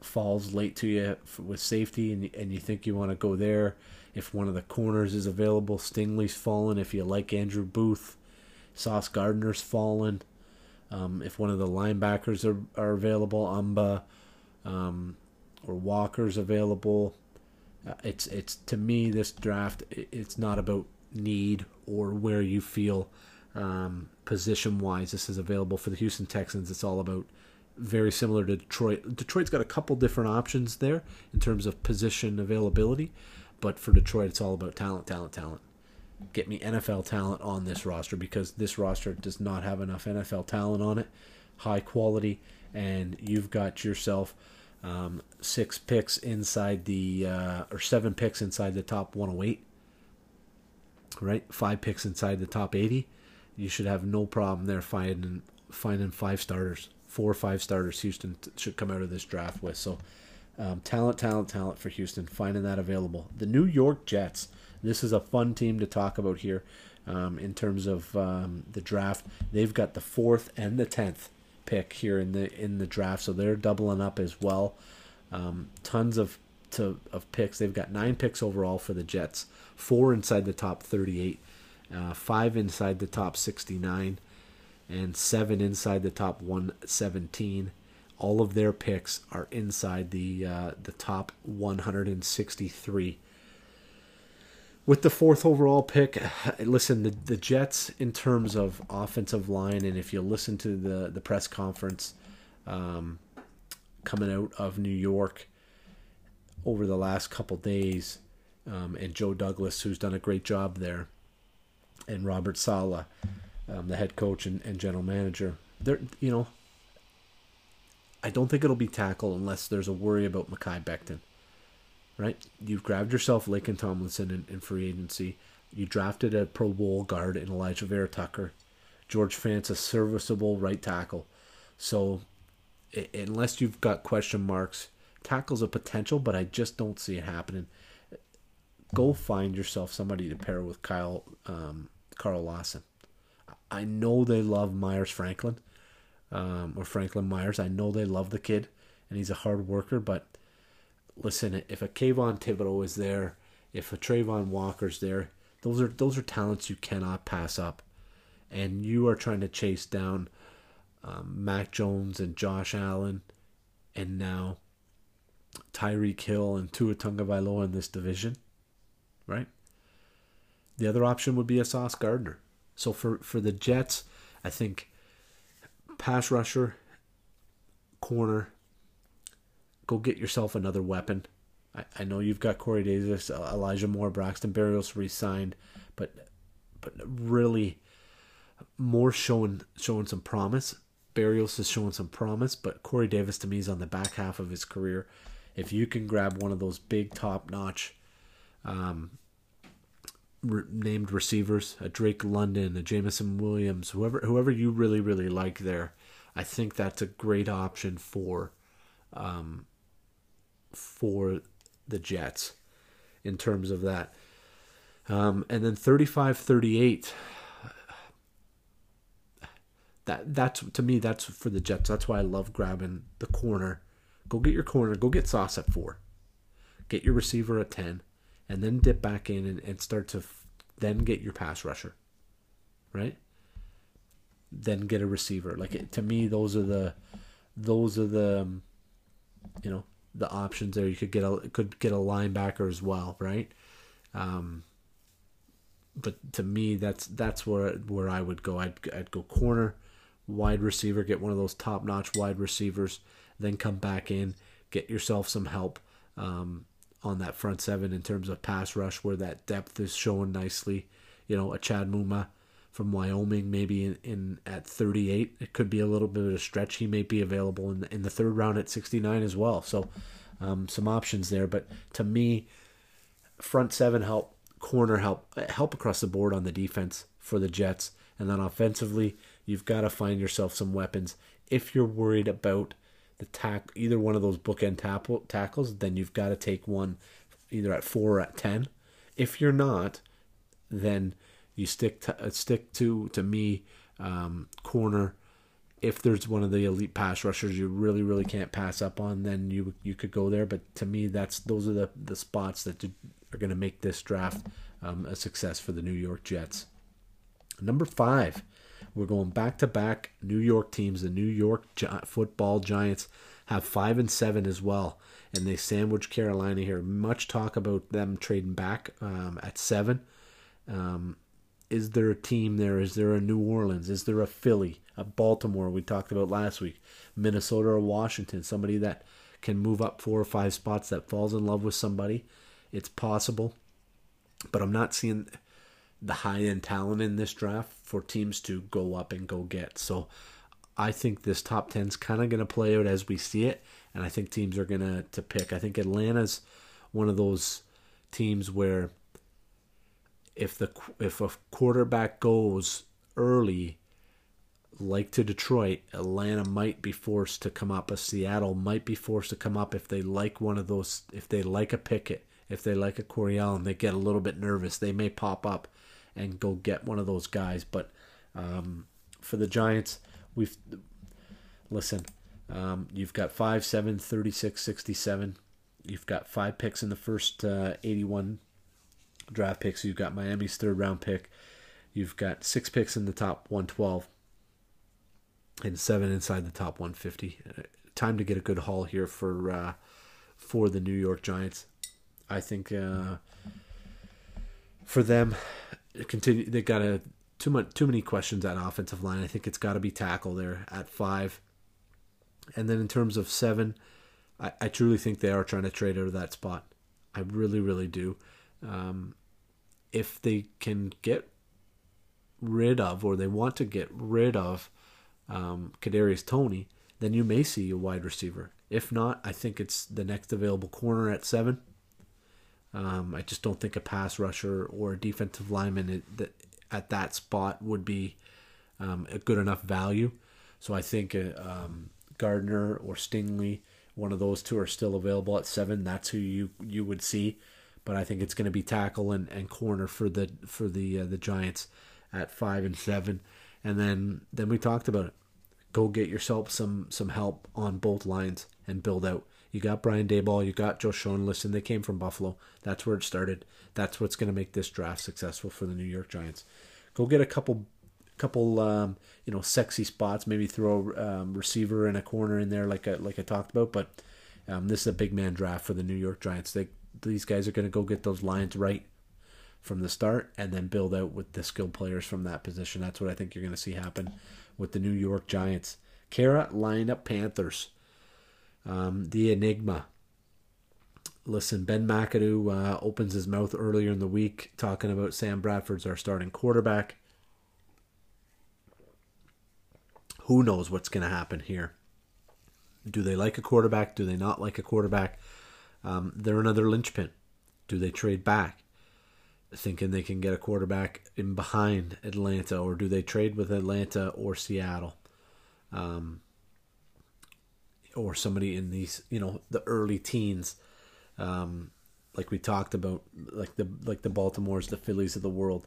falls late to you with safety and and you think you want to go there, if one of the corners is available, Stingley's fallen. If you like Andrew Booth, Sauce Gardner's fallen. Um, if one of the linebackers are, are available, Umba um, or Walker's available, uh, it's it's to me this draft. It's not about need or where you feel um, position wise this is available for the Houston Texans. It's all about very similar to Detroit. Detroit's got a couple different options there in terms of position availability, but for Detroit, it's all about talent, talent, talent. Get me NFL talent on this roster because this roster does not have enough NFL talent on it, high quality, and you've got yourself um, six picks inside the uh, or seven picks inside the top 108, right? Five picks inside the top 80 you should have no problem there finding finding five starters, four or five starters. Houston t- should come out of this draft with so. Um, talent, talent, talent for Houston, finding that available. The New York Jets. This is a fun team to talk about here um, in terms of um, the draft. They've got the fourth and the tenth pick here in the in the draft, so they're doubling up as well. Um, tons of to, of picks. They've got nine picks overall for the Jets, four inside the top thirty-eight uh, five inside the top 69, and seven inside the top 117. All of their picks are inside the uh, the top 163. With the fourth overall pick, listen, the, the Jets, in terms of offensive line, and if you listen to the, the press conference um, coming out of New York over the last couple days, um, and Joe Douglas, who's done a great job there, and Robert Saleh, um, the head coach and, and general manager. They're you know, I don't think it'll be tackle unless there's a worry about Mekhi Becton. Right? You've grabbed yourself Laken Tomlinson in, in free agency. You drafted a Pro Bowl guard in Alijah Vera-Tucker. George Fant's a serviceable right tackle. So unless you've got question marks, tackle's a potential, but I just don't see it happening. Go find yourself somebody to pair with Kyle um, Carl Lawson. I know they love Myers Franklin um, or Franklin Myers. I know they love the kid, and he's a hard worker. But listen, if a Kayvon Thibodeaux is there, if a Travon Walker's there, those are those are talents you cannot pass up, and you are trying to chase down um, Mac Jones and Josh Allen, and now Tyreek Hill and Tua Tagovailoa in this division, right? The other option would be a Sauce Gardner. So for for the Jets, I think pass rusher, corner, go get yourself another weapon. I, I know you've got Corey Davis, Elijah Moore, Braxton Berrios re-signed, but but really more showing showing some promise. Berrios is showing some promise, but Corey Davis to me is on the back half of his career. If you can grab one of those big top notch um, re- named receivers, a Drake London, a Jameson Williams, whoever whoever you really really like there, I think that's a great option for um, for the Jets in terms of that. Um, and then 35 38 that that's to me that's for the Jets. That's why I love grabbing the corner. Go get your corner. Go get Sauce at four. Get your receiver at ten and then dip back in and, and start to f- then get your pass rusher, right? Then get a receiver. Like it, to me, those are the those are the um, you know the options there. You could get a could get a linebacker as well, right? Um, but to me, that's that's where where I would go. I'd I'd go corner, wide receiver, get one of those top notch wide receivers, then come back in, get yourself some help. Um, on that front seven in terms of pass rush, where that depth is showing nicely. You know, a Chad Muma from Wyoming, maybe in, in at 38, it could be a little bit of a stretch. He may be available in the, in the third round at 69 as well. So, um, some options there. But to me, front seven help, corner help, help across the board on the defense for the Jets, and then offensively, you've got to find yourself some weapons if you're worried about the tack either one of those bookend tackle, tackles, then you've got to take one either at four or at ten. If you're not, then you stick to uh, stick to to me um, corner. If there's one of the elite pass rushers you really really can't pass up on, then you you could go there. But to me, that's those are the the spots that are going to make this draft um, a success for the New York Jets. Number five, we're going back to back New York teams. The New York Gi- Football Giants have five and seven as well, and they sandwich Carolina here. Much talk about them trading back um, at seven. Um, is there a team there? Is there a New Orleans? Is there a Philly, a Baltimore? We talked about last week, Minnesota or Washington. Somebody that can move up four or five spots that falls in love with somebody. It's possible, but I'm not seeing the high end talent in this draft for teams to go up and go get. So I think this top 10 is kind of going to play out as we see it, and I think teams are going to to pick. I think Atlanta's one of those teams where if the if a quarterback goes early like to Detroit, Atlanta might be forced to come up. A Seattle might be forced to come up if they like one of those. If they like a Pickett, if they like a Corey Allen, they get a little bit nervous. They may pop up and go get one of those guys. But um, for the Giants, we've listen. Um, you've got 5, 7, 36, 67. You've got five picks in the first uh, 81 draft picks. You've got Miami's third round pick. You've got six picks in the top 112 and seven inside the top 150. Uh, time to get a good haul here for uh, for the New York Giants. I think uh, for them, continue. They got a too much too many questions at offensive line. I think it's got to be tackle there at five, and then in terms of seven, I, I truly think they are trying to trade out of that spot. I really, really do. Um, if they can get rid of, or they want to get rid of, um, Kadarius Toney, then you may see a wide receiver. If not, I think it's the next available corner at seven. Um, I just don't think a pass rusher or a defensive lineman at that spot would be um, a good enough value. So I think uh, um, Gardner or Stingley, one of those two are still available at seven. That's who you you would see, but I think it's going to be tackle and, and corner for the for the uh, the Giants at five and seven, and then then we talked about it. Go get yourself some some help on both lines and build out. You got Brian Daboll, you got Joe Schoen. Listen, they came from Buffalo. That's where it started. That's what's going to make this draft successful for the New York Giants. Go get a couple couple um, you know sexy spots. Maybe throw a um, receiver in a corner in there, like I, like I talked about. But um, this is a big man draft for the New York Giants. They these guys are going to go get those lines right from the start, and then build out with the skilled players from that position. That's what I think you're going to see happen with the New York Giants. Carolina Panthers. Um, the Enigma. Listen, Ben McAdoo uh, opens his mouth earlier in the week talking about Sam Bradford's our starting quarterback. Who knows what's going to happen here? Do they like a quarterback? Do they not like a quarterback? Um, they're another linchpin. Do they trade back, thinking they can get a quarterback in behind Atlanta, or do they trade with Atlanta or Seattle, um, or somebody in these, you know, the early teens, um, like we talked about, like the like the Baltimores, the Phillies of the world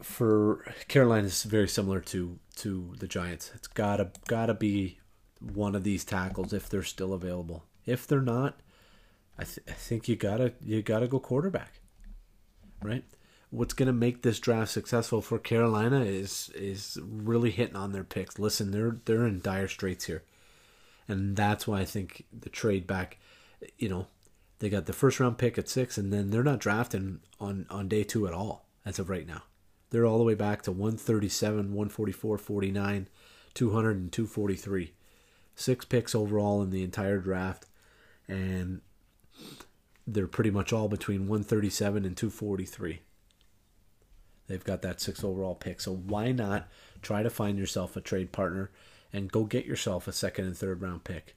for Carolina is very similar to to the Giants. It's gotta gotta be one of these tackles if they're still available. If they're not, I, th- I think you gotta you gotta go quarterback, right? What's gonna make this draft successful for Carolina is is really hitting on their picks. Listen, they're they're in dire straits here, and that's why I think the trade back, you know, they got the first round pick at six, and then they're not drafting on on day two at all as of right now. They're all the way back to 137, 144, 49, 200, and 243. Six picks overall in the entire draft. And they're pretty much all between 137 and 243. They've got that six overall pick. So why not try to find yourself a trade partner and go get yourself a second and third round pick?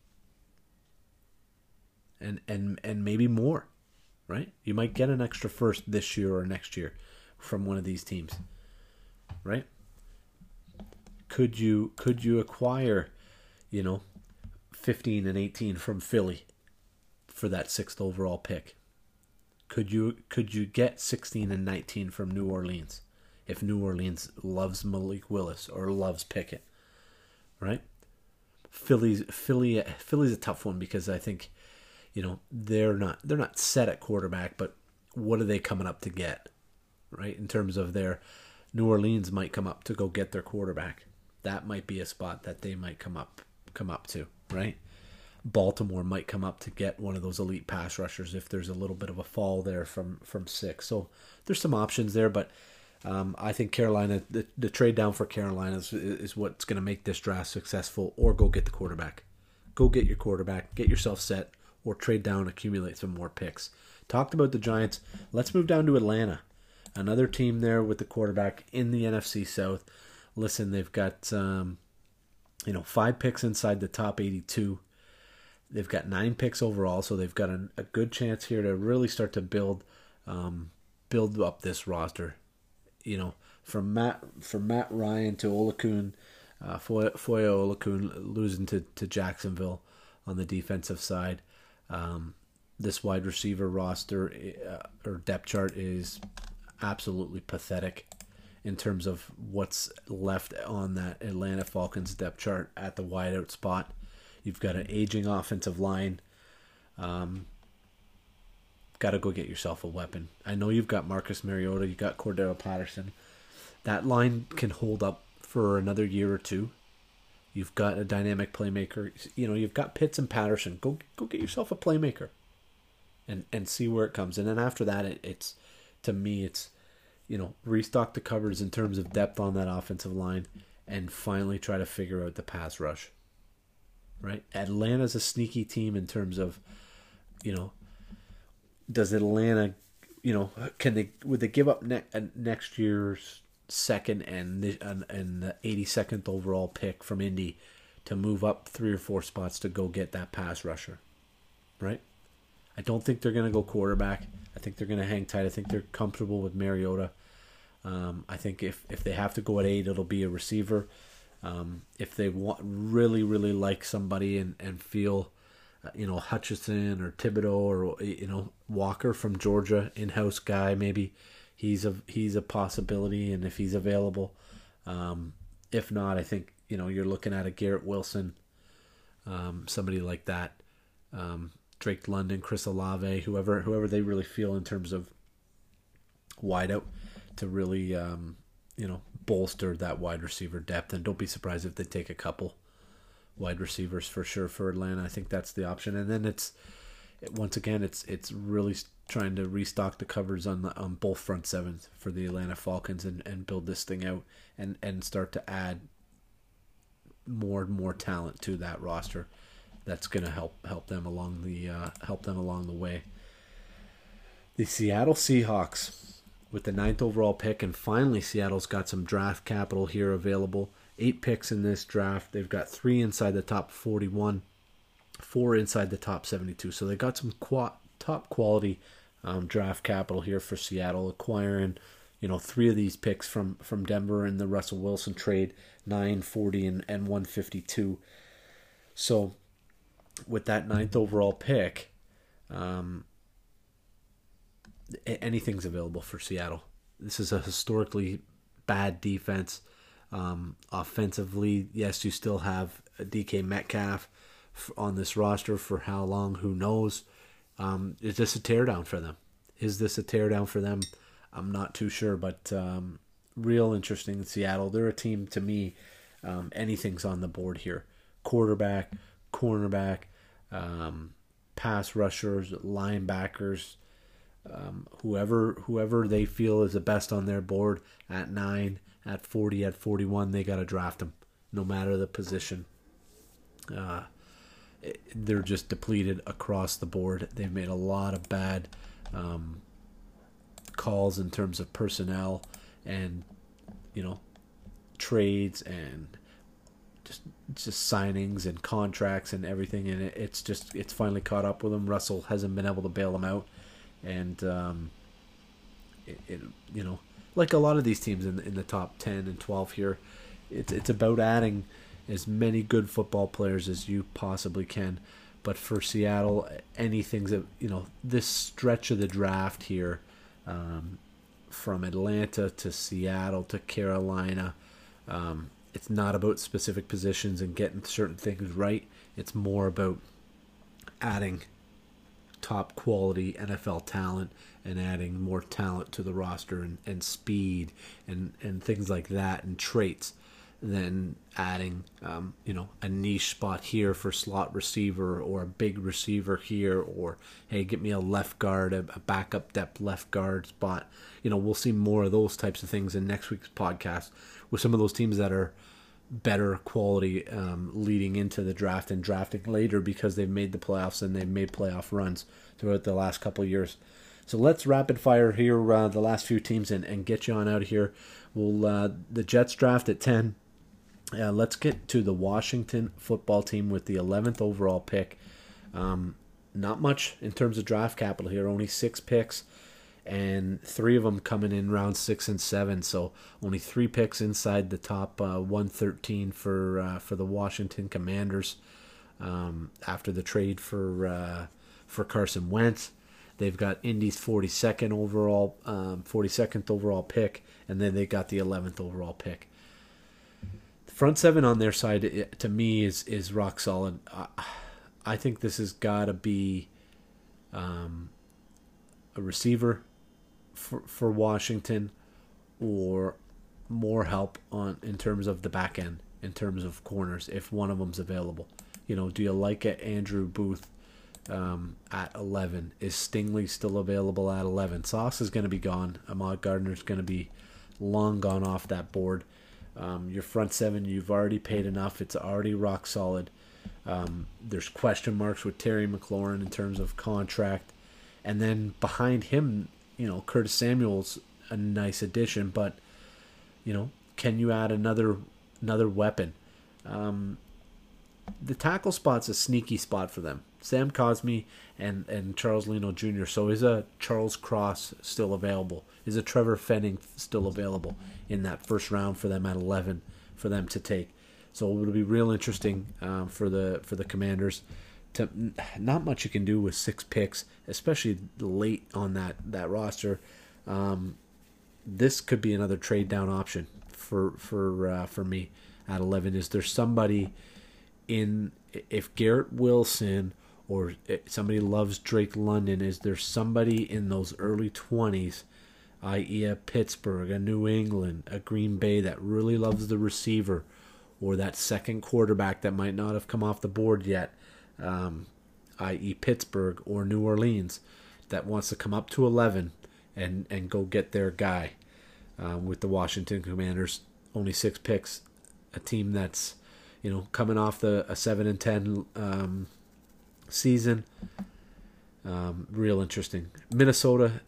And and and maybe more, right? You might get an extra first this year or next year from one of these teams, right? Could you could you acquire, you know, 15 and 18 from Philly for that sixth overall pick? Could you could you get 16 and 19 from New Orleans if New Orleans loves Malik Willis or loves Pickett, right? Philly's Philly Philly's a tough one because I think, you know, they're not they're not set at quarterback, but what are they coming up to get? right? In terms of their New Orleans might come up to go get their quarterback. That might be a spot that they might come up come up to, right? Baltimore might come up to get one of those elite pass rushers if there's a little bit of a fall there from from six. So there's some options there, but um, I think Carolina, the, the trade down for Carolina is, is what's going to make this draft successful, or go get the quarterback. Go get your quarterback, get yourself set, or trade down, accumulate some more picks. Talked about the Giants. Let's move down to Atlanta another team there with the quarterback in the NFC South. Listen, they've got um, you know five picks inside the top 82. They've got nine picks overall, so they've got a, a good chance here to really start to build um, build up this roster. You know, from Matt from Matt Ryan to Oluokun, uh, Foye Oluokun losing to, to Jacksonville on the defensive side. Um, this wide receiver roster uh, or depth chart is absolutely pathetic in terms of what's left on that Atlanta Falcons depth chart at the wideout spot. You've got an aging offensive line. Um, got to go get yourself a weapon. I know you've got Marcus Mariota, you got Cordarrelle Patterson. That line can hold up for another year or two. You've got a dynamic playmaker. You know, you've got Pitts and Patterson. Go go get yourself a playmaker, and and see where it comes. And then after that, it, it's to me, it's you know, restock the covers in terms of depth on that offensive line and finally try to figure out the pass rush. Right? Atlanta's a sneaky team in terms of, you know, does Atlanta, you know, can they would they give up ne- uh, next year's second and the, and, and the 82nd overall pick from Indy to move up three or four spots to go get that pass rusher, right? I don't think they're going to go quarterback. I think they're going to hang tight. I think they're comfortable with Mariota. Um, I think if, if they have to go at eight, it'll be a receiver. Um, if they want really really like somebody and and feel, you know Hutchinson or Thibodeaux or you know Walker from Georgia in house guy maybe he's a he's a possibility and if he's available. Um, if not, I think you know you're looking at a Garrett Wilson, um, somebody like that, um, Drake London, Chris Olave, whoever whoever they really feel in terms of wideout to really um, you know bolster that wide receiver depth. And don't be surprised if they take a couple wide receivers for sure for Atlanta. I think that's the option. And then it's once again it's it's really trying to restock the covers on the, on both front sevens for the Atlanta Falcons and, and build this thing out and and start to add more and more talent to that roster. That's going to help help them along the uh, help them along the way. The Seattle Seahawks with the ninth overall pick, and finally Seattle's got some draft capital here available. Eight picks in this draft. They've got three inside the top 41, four inside the top 72. So they got some qu- top quality um, draft capital here for Seattle, acquiring you know three of these picks from from Denver in the Russell Wilson trade, 940 and, and 152. So with that ninth overall pick, um, anything's available for Seattle. This is a historically bad defense. Um, offensively, yes, you still have DK Metcalf on this roster for how long? Who knows? Um, is this a teardown for them? Is this a teardown for them? I'm not too sure, but um, real interesting in Seattle. They're a team to me. Um, anything's on the board here: quarterback, cornerback, um, pass rushers, linebackers, um, whoever whoever they feel is the best on their board at nine, at forty, at forty-one. They got to draft them, no matter the position. Uh, they're just depleted across the board. They've made a lot of bad um, calls in terms of personnel and you know trades and just just signings and contracts and everything and it, it's just it's finally caught up with them russell hasn't been able to bail them out and um, it, it, you know like a lot of these teams in in the top 10 and 12 here it's it's about adding as many good football players as you possibly can. But for Seattle, anything's a you know this stretch of the draft here, um, from Atlanta to Seattle to Carolina, um, it's not about specific positions and getting certain things right. It's more about adding top quality NFL talent and adding more talent to the roster and, and speed and, and things like that and traits than adding, um, you know, a niche spot here for slot receiver or a big receiver here, or hey, get me a left guard, a, a backup depth left guard spot. You know, we'll see more of those types of things in next week's podcast with some of those teams that are better quality um, leading into the draft and drafting later because they've made the playoffs and they've made playoff runs throughout the last couple years. So let's rapid fire here uh, the last few teams and, and get you on out of here. We'll uh, the Jets draft at ten. Uh, let's get to the Washington football team with the 11th overall pick. Um, not much in terms of draft capital here, only six picks, and three of them coming in round six and seven. So only three picks inside the top uh, 113 for uh, for the Washington Commanders um, after the trade for uh, for Carson Wentz. They've got Indy's 42nd overall, um, 42nd overall pick, and then they got the 11th overall pick The front seven on their side to me is is rock solid. I, I think this has got to be um, a receiver for for Washington, or more help on in terms of the back end, in terms of corners, if one of them's available. You know, do you like it, Andrew Booth? Um, at 11. Is Stingley still available at 11? Sauce is going to be gone. Ahmad Gardner's going to be long gone off that board. Um, your front seven, you've already paid enough. It's already rock solid. Um, there's question marks with Terry McLaurin in terms of contract. And then behind him, you know, Curtis Samuel's a nice addition, but you know, can you add another another weapon? Um, the tackle spot's a sneaky spot for them. Sam Cosmi and and Charles Leno Jr. So is a Charles Cross still available? Is a Trevor Penning still available in that first round for them at 11 for them to take? So it'll be real interesting um, for the for the Commanders. To, not much you can do with six picks, especially late on that that roster. Um, this could be another trade down option for for uh, for me at 11. Is there somebody in if Garrett Wilson or somebody loves Drake London? Is there somebody in those early 20s, i.e., a Pittsburgh, a New England, a Green Bay that really loves the receiver, or that second quarterback that might not have come off the board yet, um, i.e., Pittsburgh or New Orleans, that wants to come up to 11 and and go get their guy um, with the Washington Commanders. Only six picks, a team that's you know coming off the a seven and ten um, season. Um, real interesting. Minnesota,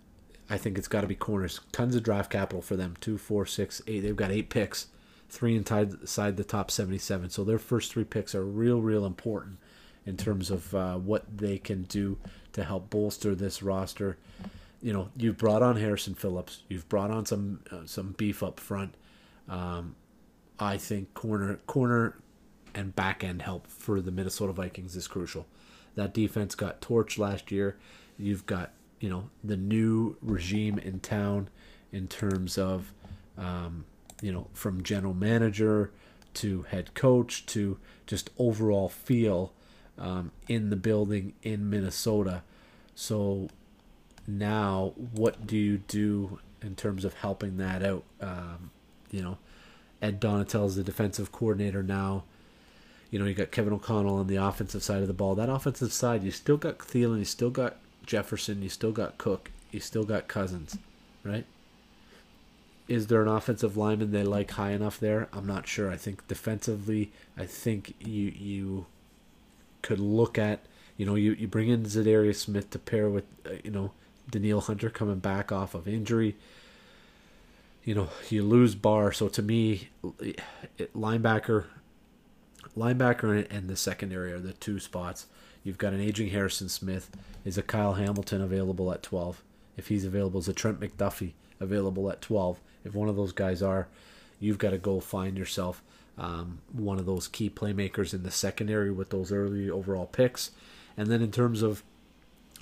I think it's got to be corners. Tons of draft capital for them. Two, four, six, eight. They've got eight picks, three inside the top seventy-seven. So their first three picks are real, real important in terms of uh, what they can do to help bolster this roster you know you've brought on Harrison Phillips, you've brought on some uh, some beef up front. Um, I think corner corner and back end help for the Minnesota Vikings is crucial. That defense got torched last year. You've got you know the new regime in town in terms of um, you know from general manager to head coach to just overall feel um, in the building in Minnesota. So now what do you do in terms of helping that out? Um, you know, Ed Donatell is the defensive coordinator now. You know, you got Kevin O'Connell on the offensive side of the ball. That offensive side, you still got Thielen, you still got Jefferson, you still got Cook, you still got Cousins, right? Is there an offensive lineman they like high enough there? I'm not sure. I think defensively, I think you you could look at you know you, you bring in Za'Darius Smith to pair with uh, you know Danielle Hunter coming back off of injury. You know, you lose Barr. So to me, linebacker, linebacker, and the secondary are the two spots. You've got an aging Harrison Smith. Is a Kyle Hamilton available at 12? If he's available, is a Trent McDuffie available at 12? If one of those guys are, you've got to go find yourself um, one of those key playmakers in the secondary with those early overall picks. And then in terms of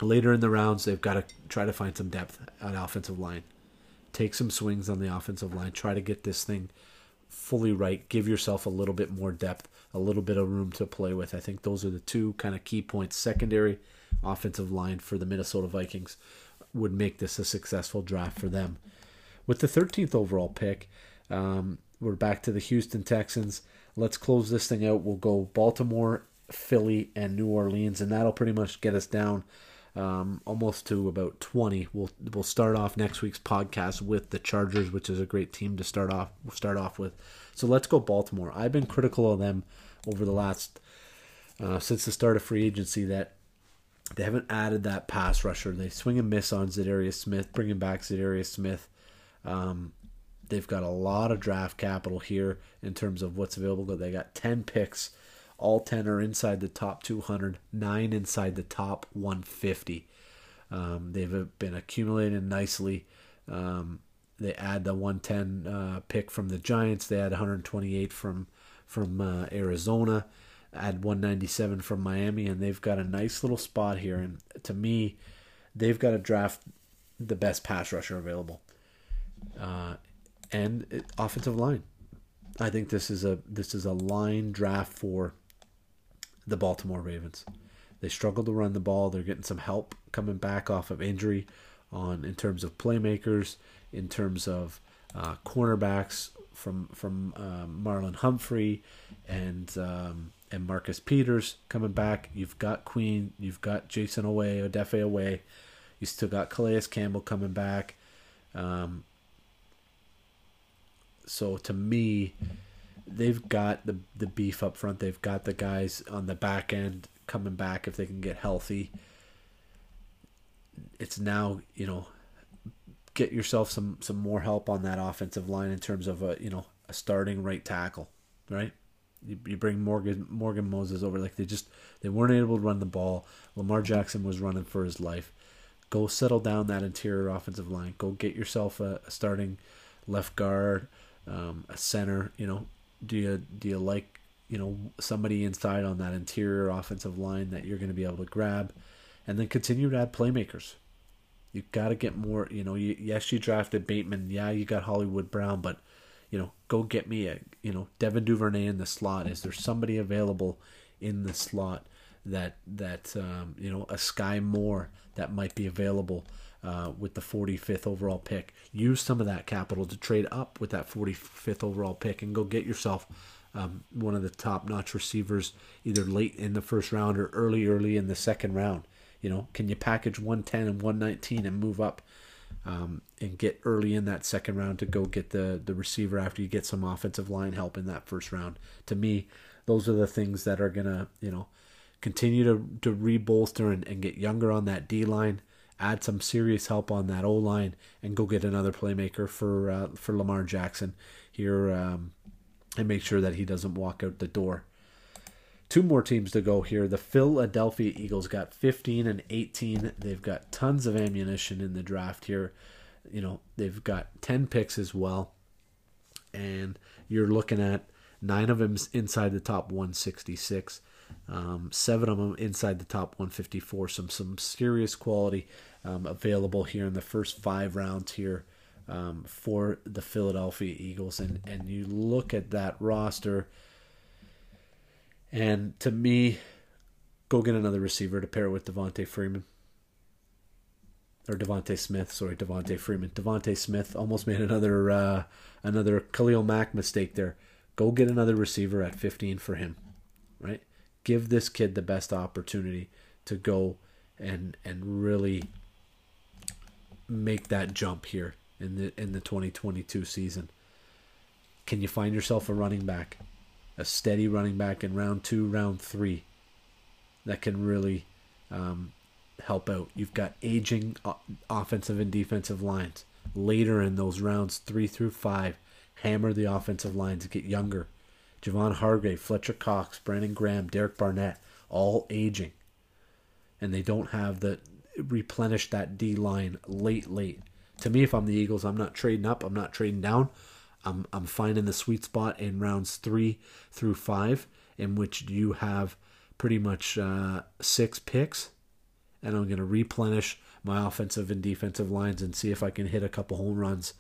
later in the rounds, they've got to try to find some depth at offensive line. Take some swings on the offensive line. Try to get this thing fully right. Give yourself a little bit more depth, a little bit of room to play with. I think those are the two kind of key points. Secondary, offensive line for the Minnesota Vikings would make this a successful draft for them. With the 13th overall pick, um, we're back to the Houston Texans. Let's close this thing out. We'll go Baltimore, Philly, and New Orleans, and that'll pretty much get us down um, almost to about 20. We'll we'll start off next week's podcast with the Chargers, which is a great team to start off start off with. So let's go Baltimore. I've been critical of them over the last uh, since the start of free agency that they haven't added that pass rusher. They swing and miss on Za'Darius Smith, bringing back Za'Darius Smith. Um, they've got a lot of draft capital here in terms of what's available. They got 10 picks all 10 are inside the top 200, nine inside the top 150. Um, they've been accumulating nicely. Um, they add the 110 uh, pick from the Giants. They add 128 from from uh, Arizona. Add 197 from Miami, and they've got a nice little spot here. And to me, they've got to draft the best pass rusher available, uh, and offensive line. I think this is a this is a line draft for the Baltimore Ravens. They struggle to run the ball. They're getting some help coming back off of injury on in terms of playmakers, in terms of uh, cornerbacks from from um, Marlon Humphrey and um, and Marcus Peters coming back. You've got Queen. You've got Jayson Oweh, Odafe Oweh. You still got Calais Campbell coming back. Um, so to me, they've got the the beef up front. They've got the guys on the back end coming back if they can get healthy. It's now you know get yourself some some more help on that offensive line in terms of a you know a starting right tackle, right? You, you bring Morgan Morgan Moses over. Like they just they weren't able to run the ball. Lamar Jackson was running for his life. Go settle down that interior offensive line. Go get yourself a, a starting left guard, um, a center. You know, do you do you like you know somebody inside on that interior offensive line that you're going to be able to grab, and then continue to add playmakers. You got to get more. You know, you, yes, you drafted Bateman. Yeah, you got Hollywood Brown, but you know, go get me a you know Devin Duvernay in the slot. Is there somebody available in the slot that that um, you know a Skyy Moore that might be available? Uh, with the 45th overall pick. Use some of that capital to trade up with that 45th overall pick and go get yourself um, one of the top notch receivers either late in the first round or early, early in the second round. You know, can you package 110 and 119 and move up um, and get early in that second round to go get the, the receiver after you get some offensive line help in that first round? To me, those are the things that are going to, you know, continue to, to re-bolster and, and get younger on that D line add some serious help on that O line, and go get another playmaker for uh, for Lamar Jackson here, um, and make sure that he doesn't walk out the door. Two more teams to go here. The Philadelphia Eagles got 15 and 18. They've got tons of ammunition in the draft here. You know, they've got 10 picks as well. And you're looking at nine of them inside the top 166. Um, seven of them inside the top 154. Some some serious quality um, available here in the first five rounds here um, for the Philadelphia Eagles. And and you look at that roster, and to me, go get another receiver to pair with Devonte Freeman. Or DeVonta Smith, sorry, Devonte Freeman. DeVonta Smith almost made another uh, another Khalil Mack mistake there. Go get another receiver at 15 for him, right? Give this kid the best opportunity to go and and really make that jump here in the in the 2022 season. Can you find yourself a running back, a steady running back in round two, round three, that can really um, help out? You've got aging offensive and defensive lines later in those rounds three through five. Hammer the offensive lines, get younger Javon Hargrave, Fletcher Cox, Brandon Graham, Derek Barnett, all aging. And they don't have the replenish that D line late, late. To me, if I'm the Eagles, I'm not trading up, I'm not trading down. I'm I'm finding the sweet spot in rounds three through five, in which you have pretty much uh, six picks, and I'm going to replenish my offensive and defensive lines and see if I can hit a couple home runs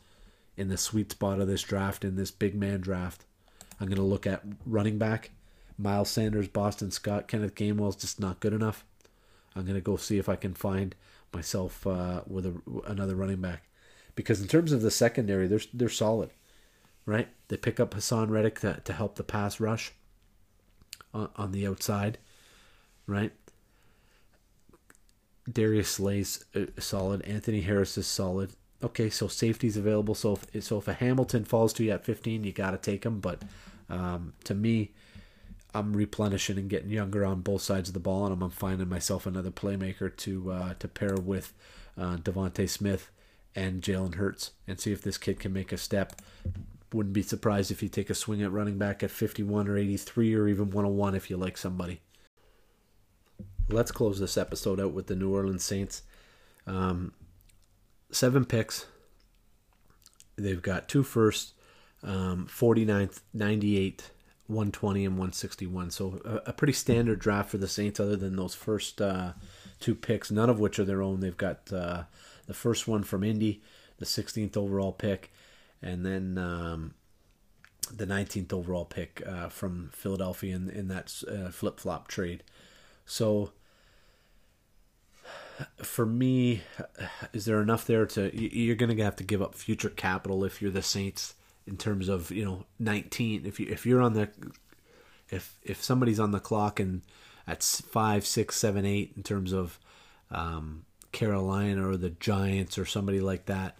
in the sweet spot of this draft in this big man draft. I'm going to look at running back. Miles Sanders, Boston Scott, Kenneth Gainwell's just not good enough. I'm going to go see if I can find myself uh, with a, another running back. Because in terms of the secondary, they're, they're solid, right? They pick up Haason Reddick to, to help the pass rush on, on the outside, right? Darius Slay's uh, solid. Anthony Harris is solid okay, so safety's available. So if, so if a Hamilton falls to you at 15, you got to take him. But um, to me, I'm replenishing and getting younger on both sides of the ball, and I'm finding myself another playmaker to uh, to pair with uh, DeVonta Smith and Jalen Hurts and see if this kid can make a step. Wouldn't be surprised if you take a swing at running back at 51 or 83 or even 101 if you like somebody. Let's close this episode out with the New Orleans Saints. Um, seven picks. They've got two firsts, um, 49th, 98, 120, and 161. So a, a, pretty standard draft for the Saints, other than those first uh, two picks, none of which are their own. They've got uh, the first one from Indy, the 16th overall pick, and then um, the 19th overall pick uh, from Philadelphia in, in that uh, flip flop trade. So for me, is there enough there to? You're going to have to give up future capital if you're the Saints in terms of you know 19. If you if you're on the if if somebody's on the clock and at five, six, seven, eight in terms of um, Carolina or the Giants or somebody like that,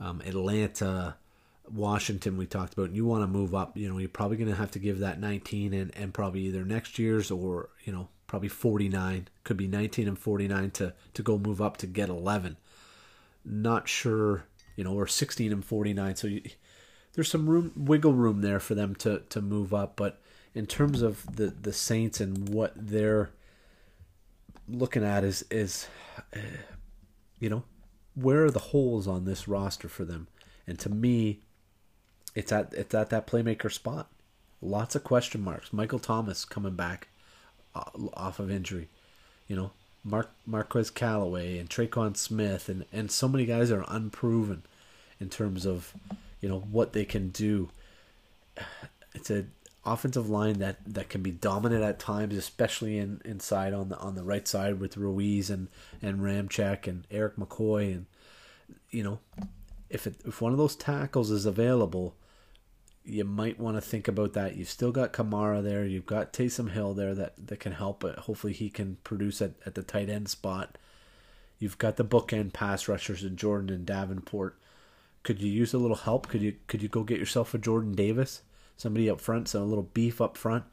um, Atlanta, Washington, we talked about, and you want to move up, you know, you're probably going to have to give that 19 and, and probably either next year's or, you know, probably 49, could be 19 and 49 to, to go move up to get 11. Not sure, you know, or 16 and 49. So you, there's some room, wiggle room there for them to, to move up. But in terms of the the Saints and what they're looking at is is uh, you know where are the holes on this roster for them? And to me, it's at it's at that playmaker spot. Lots of question marks. Michael Thomas coming back off of injury. You know, Mark Marquez Callaway and Tre'Quan Smith and, and so many guys are unproven in terms of, you know, what they can do. It's a offensive line that, that can be dominant at times, especially in inside on the on the right side with Ruiz and, and Ramczyk and Erik McCoy and you know, if it, if one of those tackles is available, you might want to think about that. You've still got Kamara there. You've got Taysom Hill there that, that can help, but hopefully he can produce at, at the tight end spot. You've got the bookend pass rushers in Jordan and Davenport. Could you use a little help? Could you could you go get yourself a Jordan Davis, somebody up front, some a little beef up front.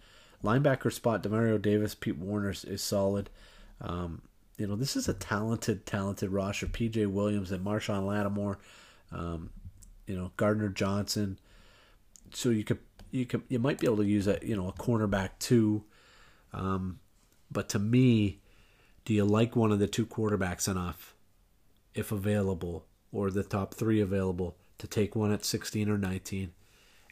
Linebacker spot, Demario Davis, Pete Werner is solid. Um, you know, this is a talented, talented roster. P.J. Williams and Marshon Lattimore, um, you know, Gardner Johnson so you could you could you might be able to use a you know a cornerback too. Um, but to me, do you like one of the two quarterbacks enough, if available, or the top three available, to take one at 16 or 19?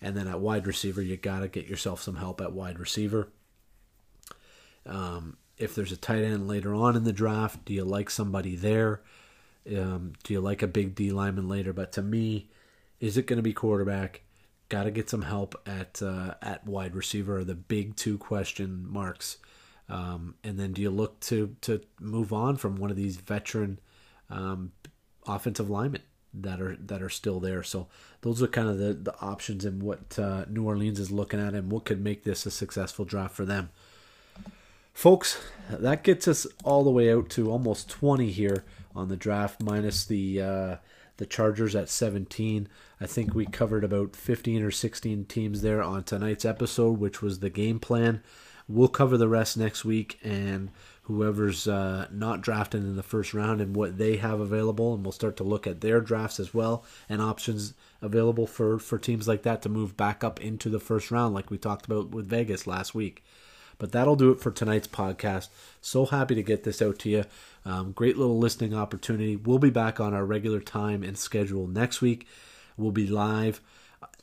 And then at wide receiver, you got to get yourself some help at wide receiver. Um, if there's a tight end later on in the draft, do you like somebody there? Um, do you like a big D lineman later? But to me, is it going to be quarterback? Got to get some help at uh, at wide receiver. the big two question marks. Um, and then do you look to to move on from one of these veteran um, offensive linemen that are that are still there? So those are kind of the, the options and what uh, New Orleans is looking at and what could make this a successful draft for them. Folks, that gets us all the way out to almost 20 here on the draft, minus the uh, the Chargers at 17. I think we covered about 15 or 16 teams there on tonight's episode, which was the game plan. We'll cover the rest next week and whoever's uh, not drafted in the first round and what they have available, and we'll start to look at their drafts as well and options available for, for teams like that to move back up into the first round, like we talked about with Vegas last week. But that'll do it for tonight's podcast. So happy to get this out to you. Um, great little listening opportunity. We'll be back on our regular time and schedule next week. We'll be live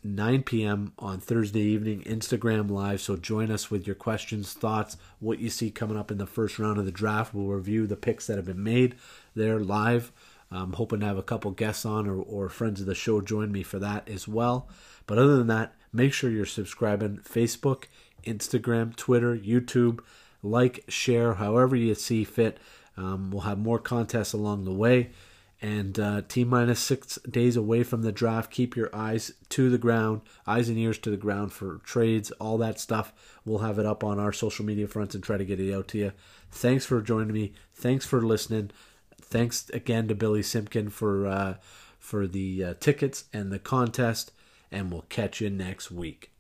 9 p.m. on Thursday evening, Instagram Live. So join us with your questions, thoughts, what you see coming up in the first round of the draft. We'll review the picks that have been made there live. I'm hoping to have a couple guests on or, or friends of the show join me for that as well. But other than that, make sure you're subscribing Facebook Instagram, Twitter, YouTube. Like, share, however you see fit. Um, we'll have more contests along the way. And uh, T minus six days away from the draft. Keep your eyes to the ground, eyes and ears to the ground for trades, all that stuff. We'll have it up on our social media fronts and try to get it out to you. Thanks for joining me. Thanks for listening. Thanks again to Billy Simpkin for uh, for the uh, tickets and the contest. And we'll catch you next week.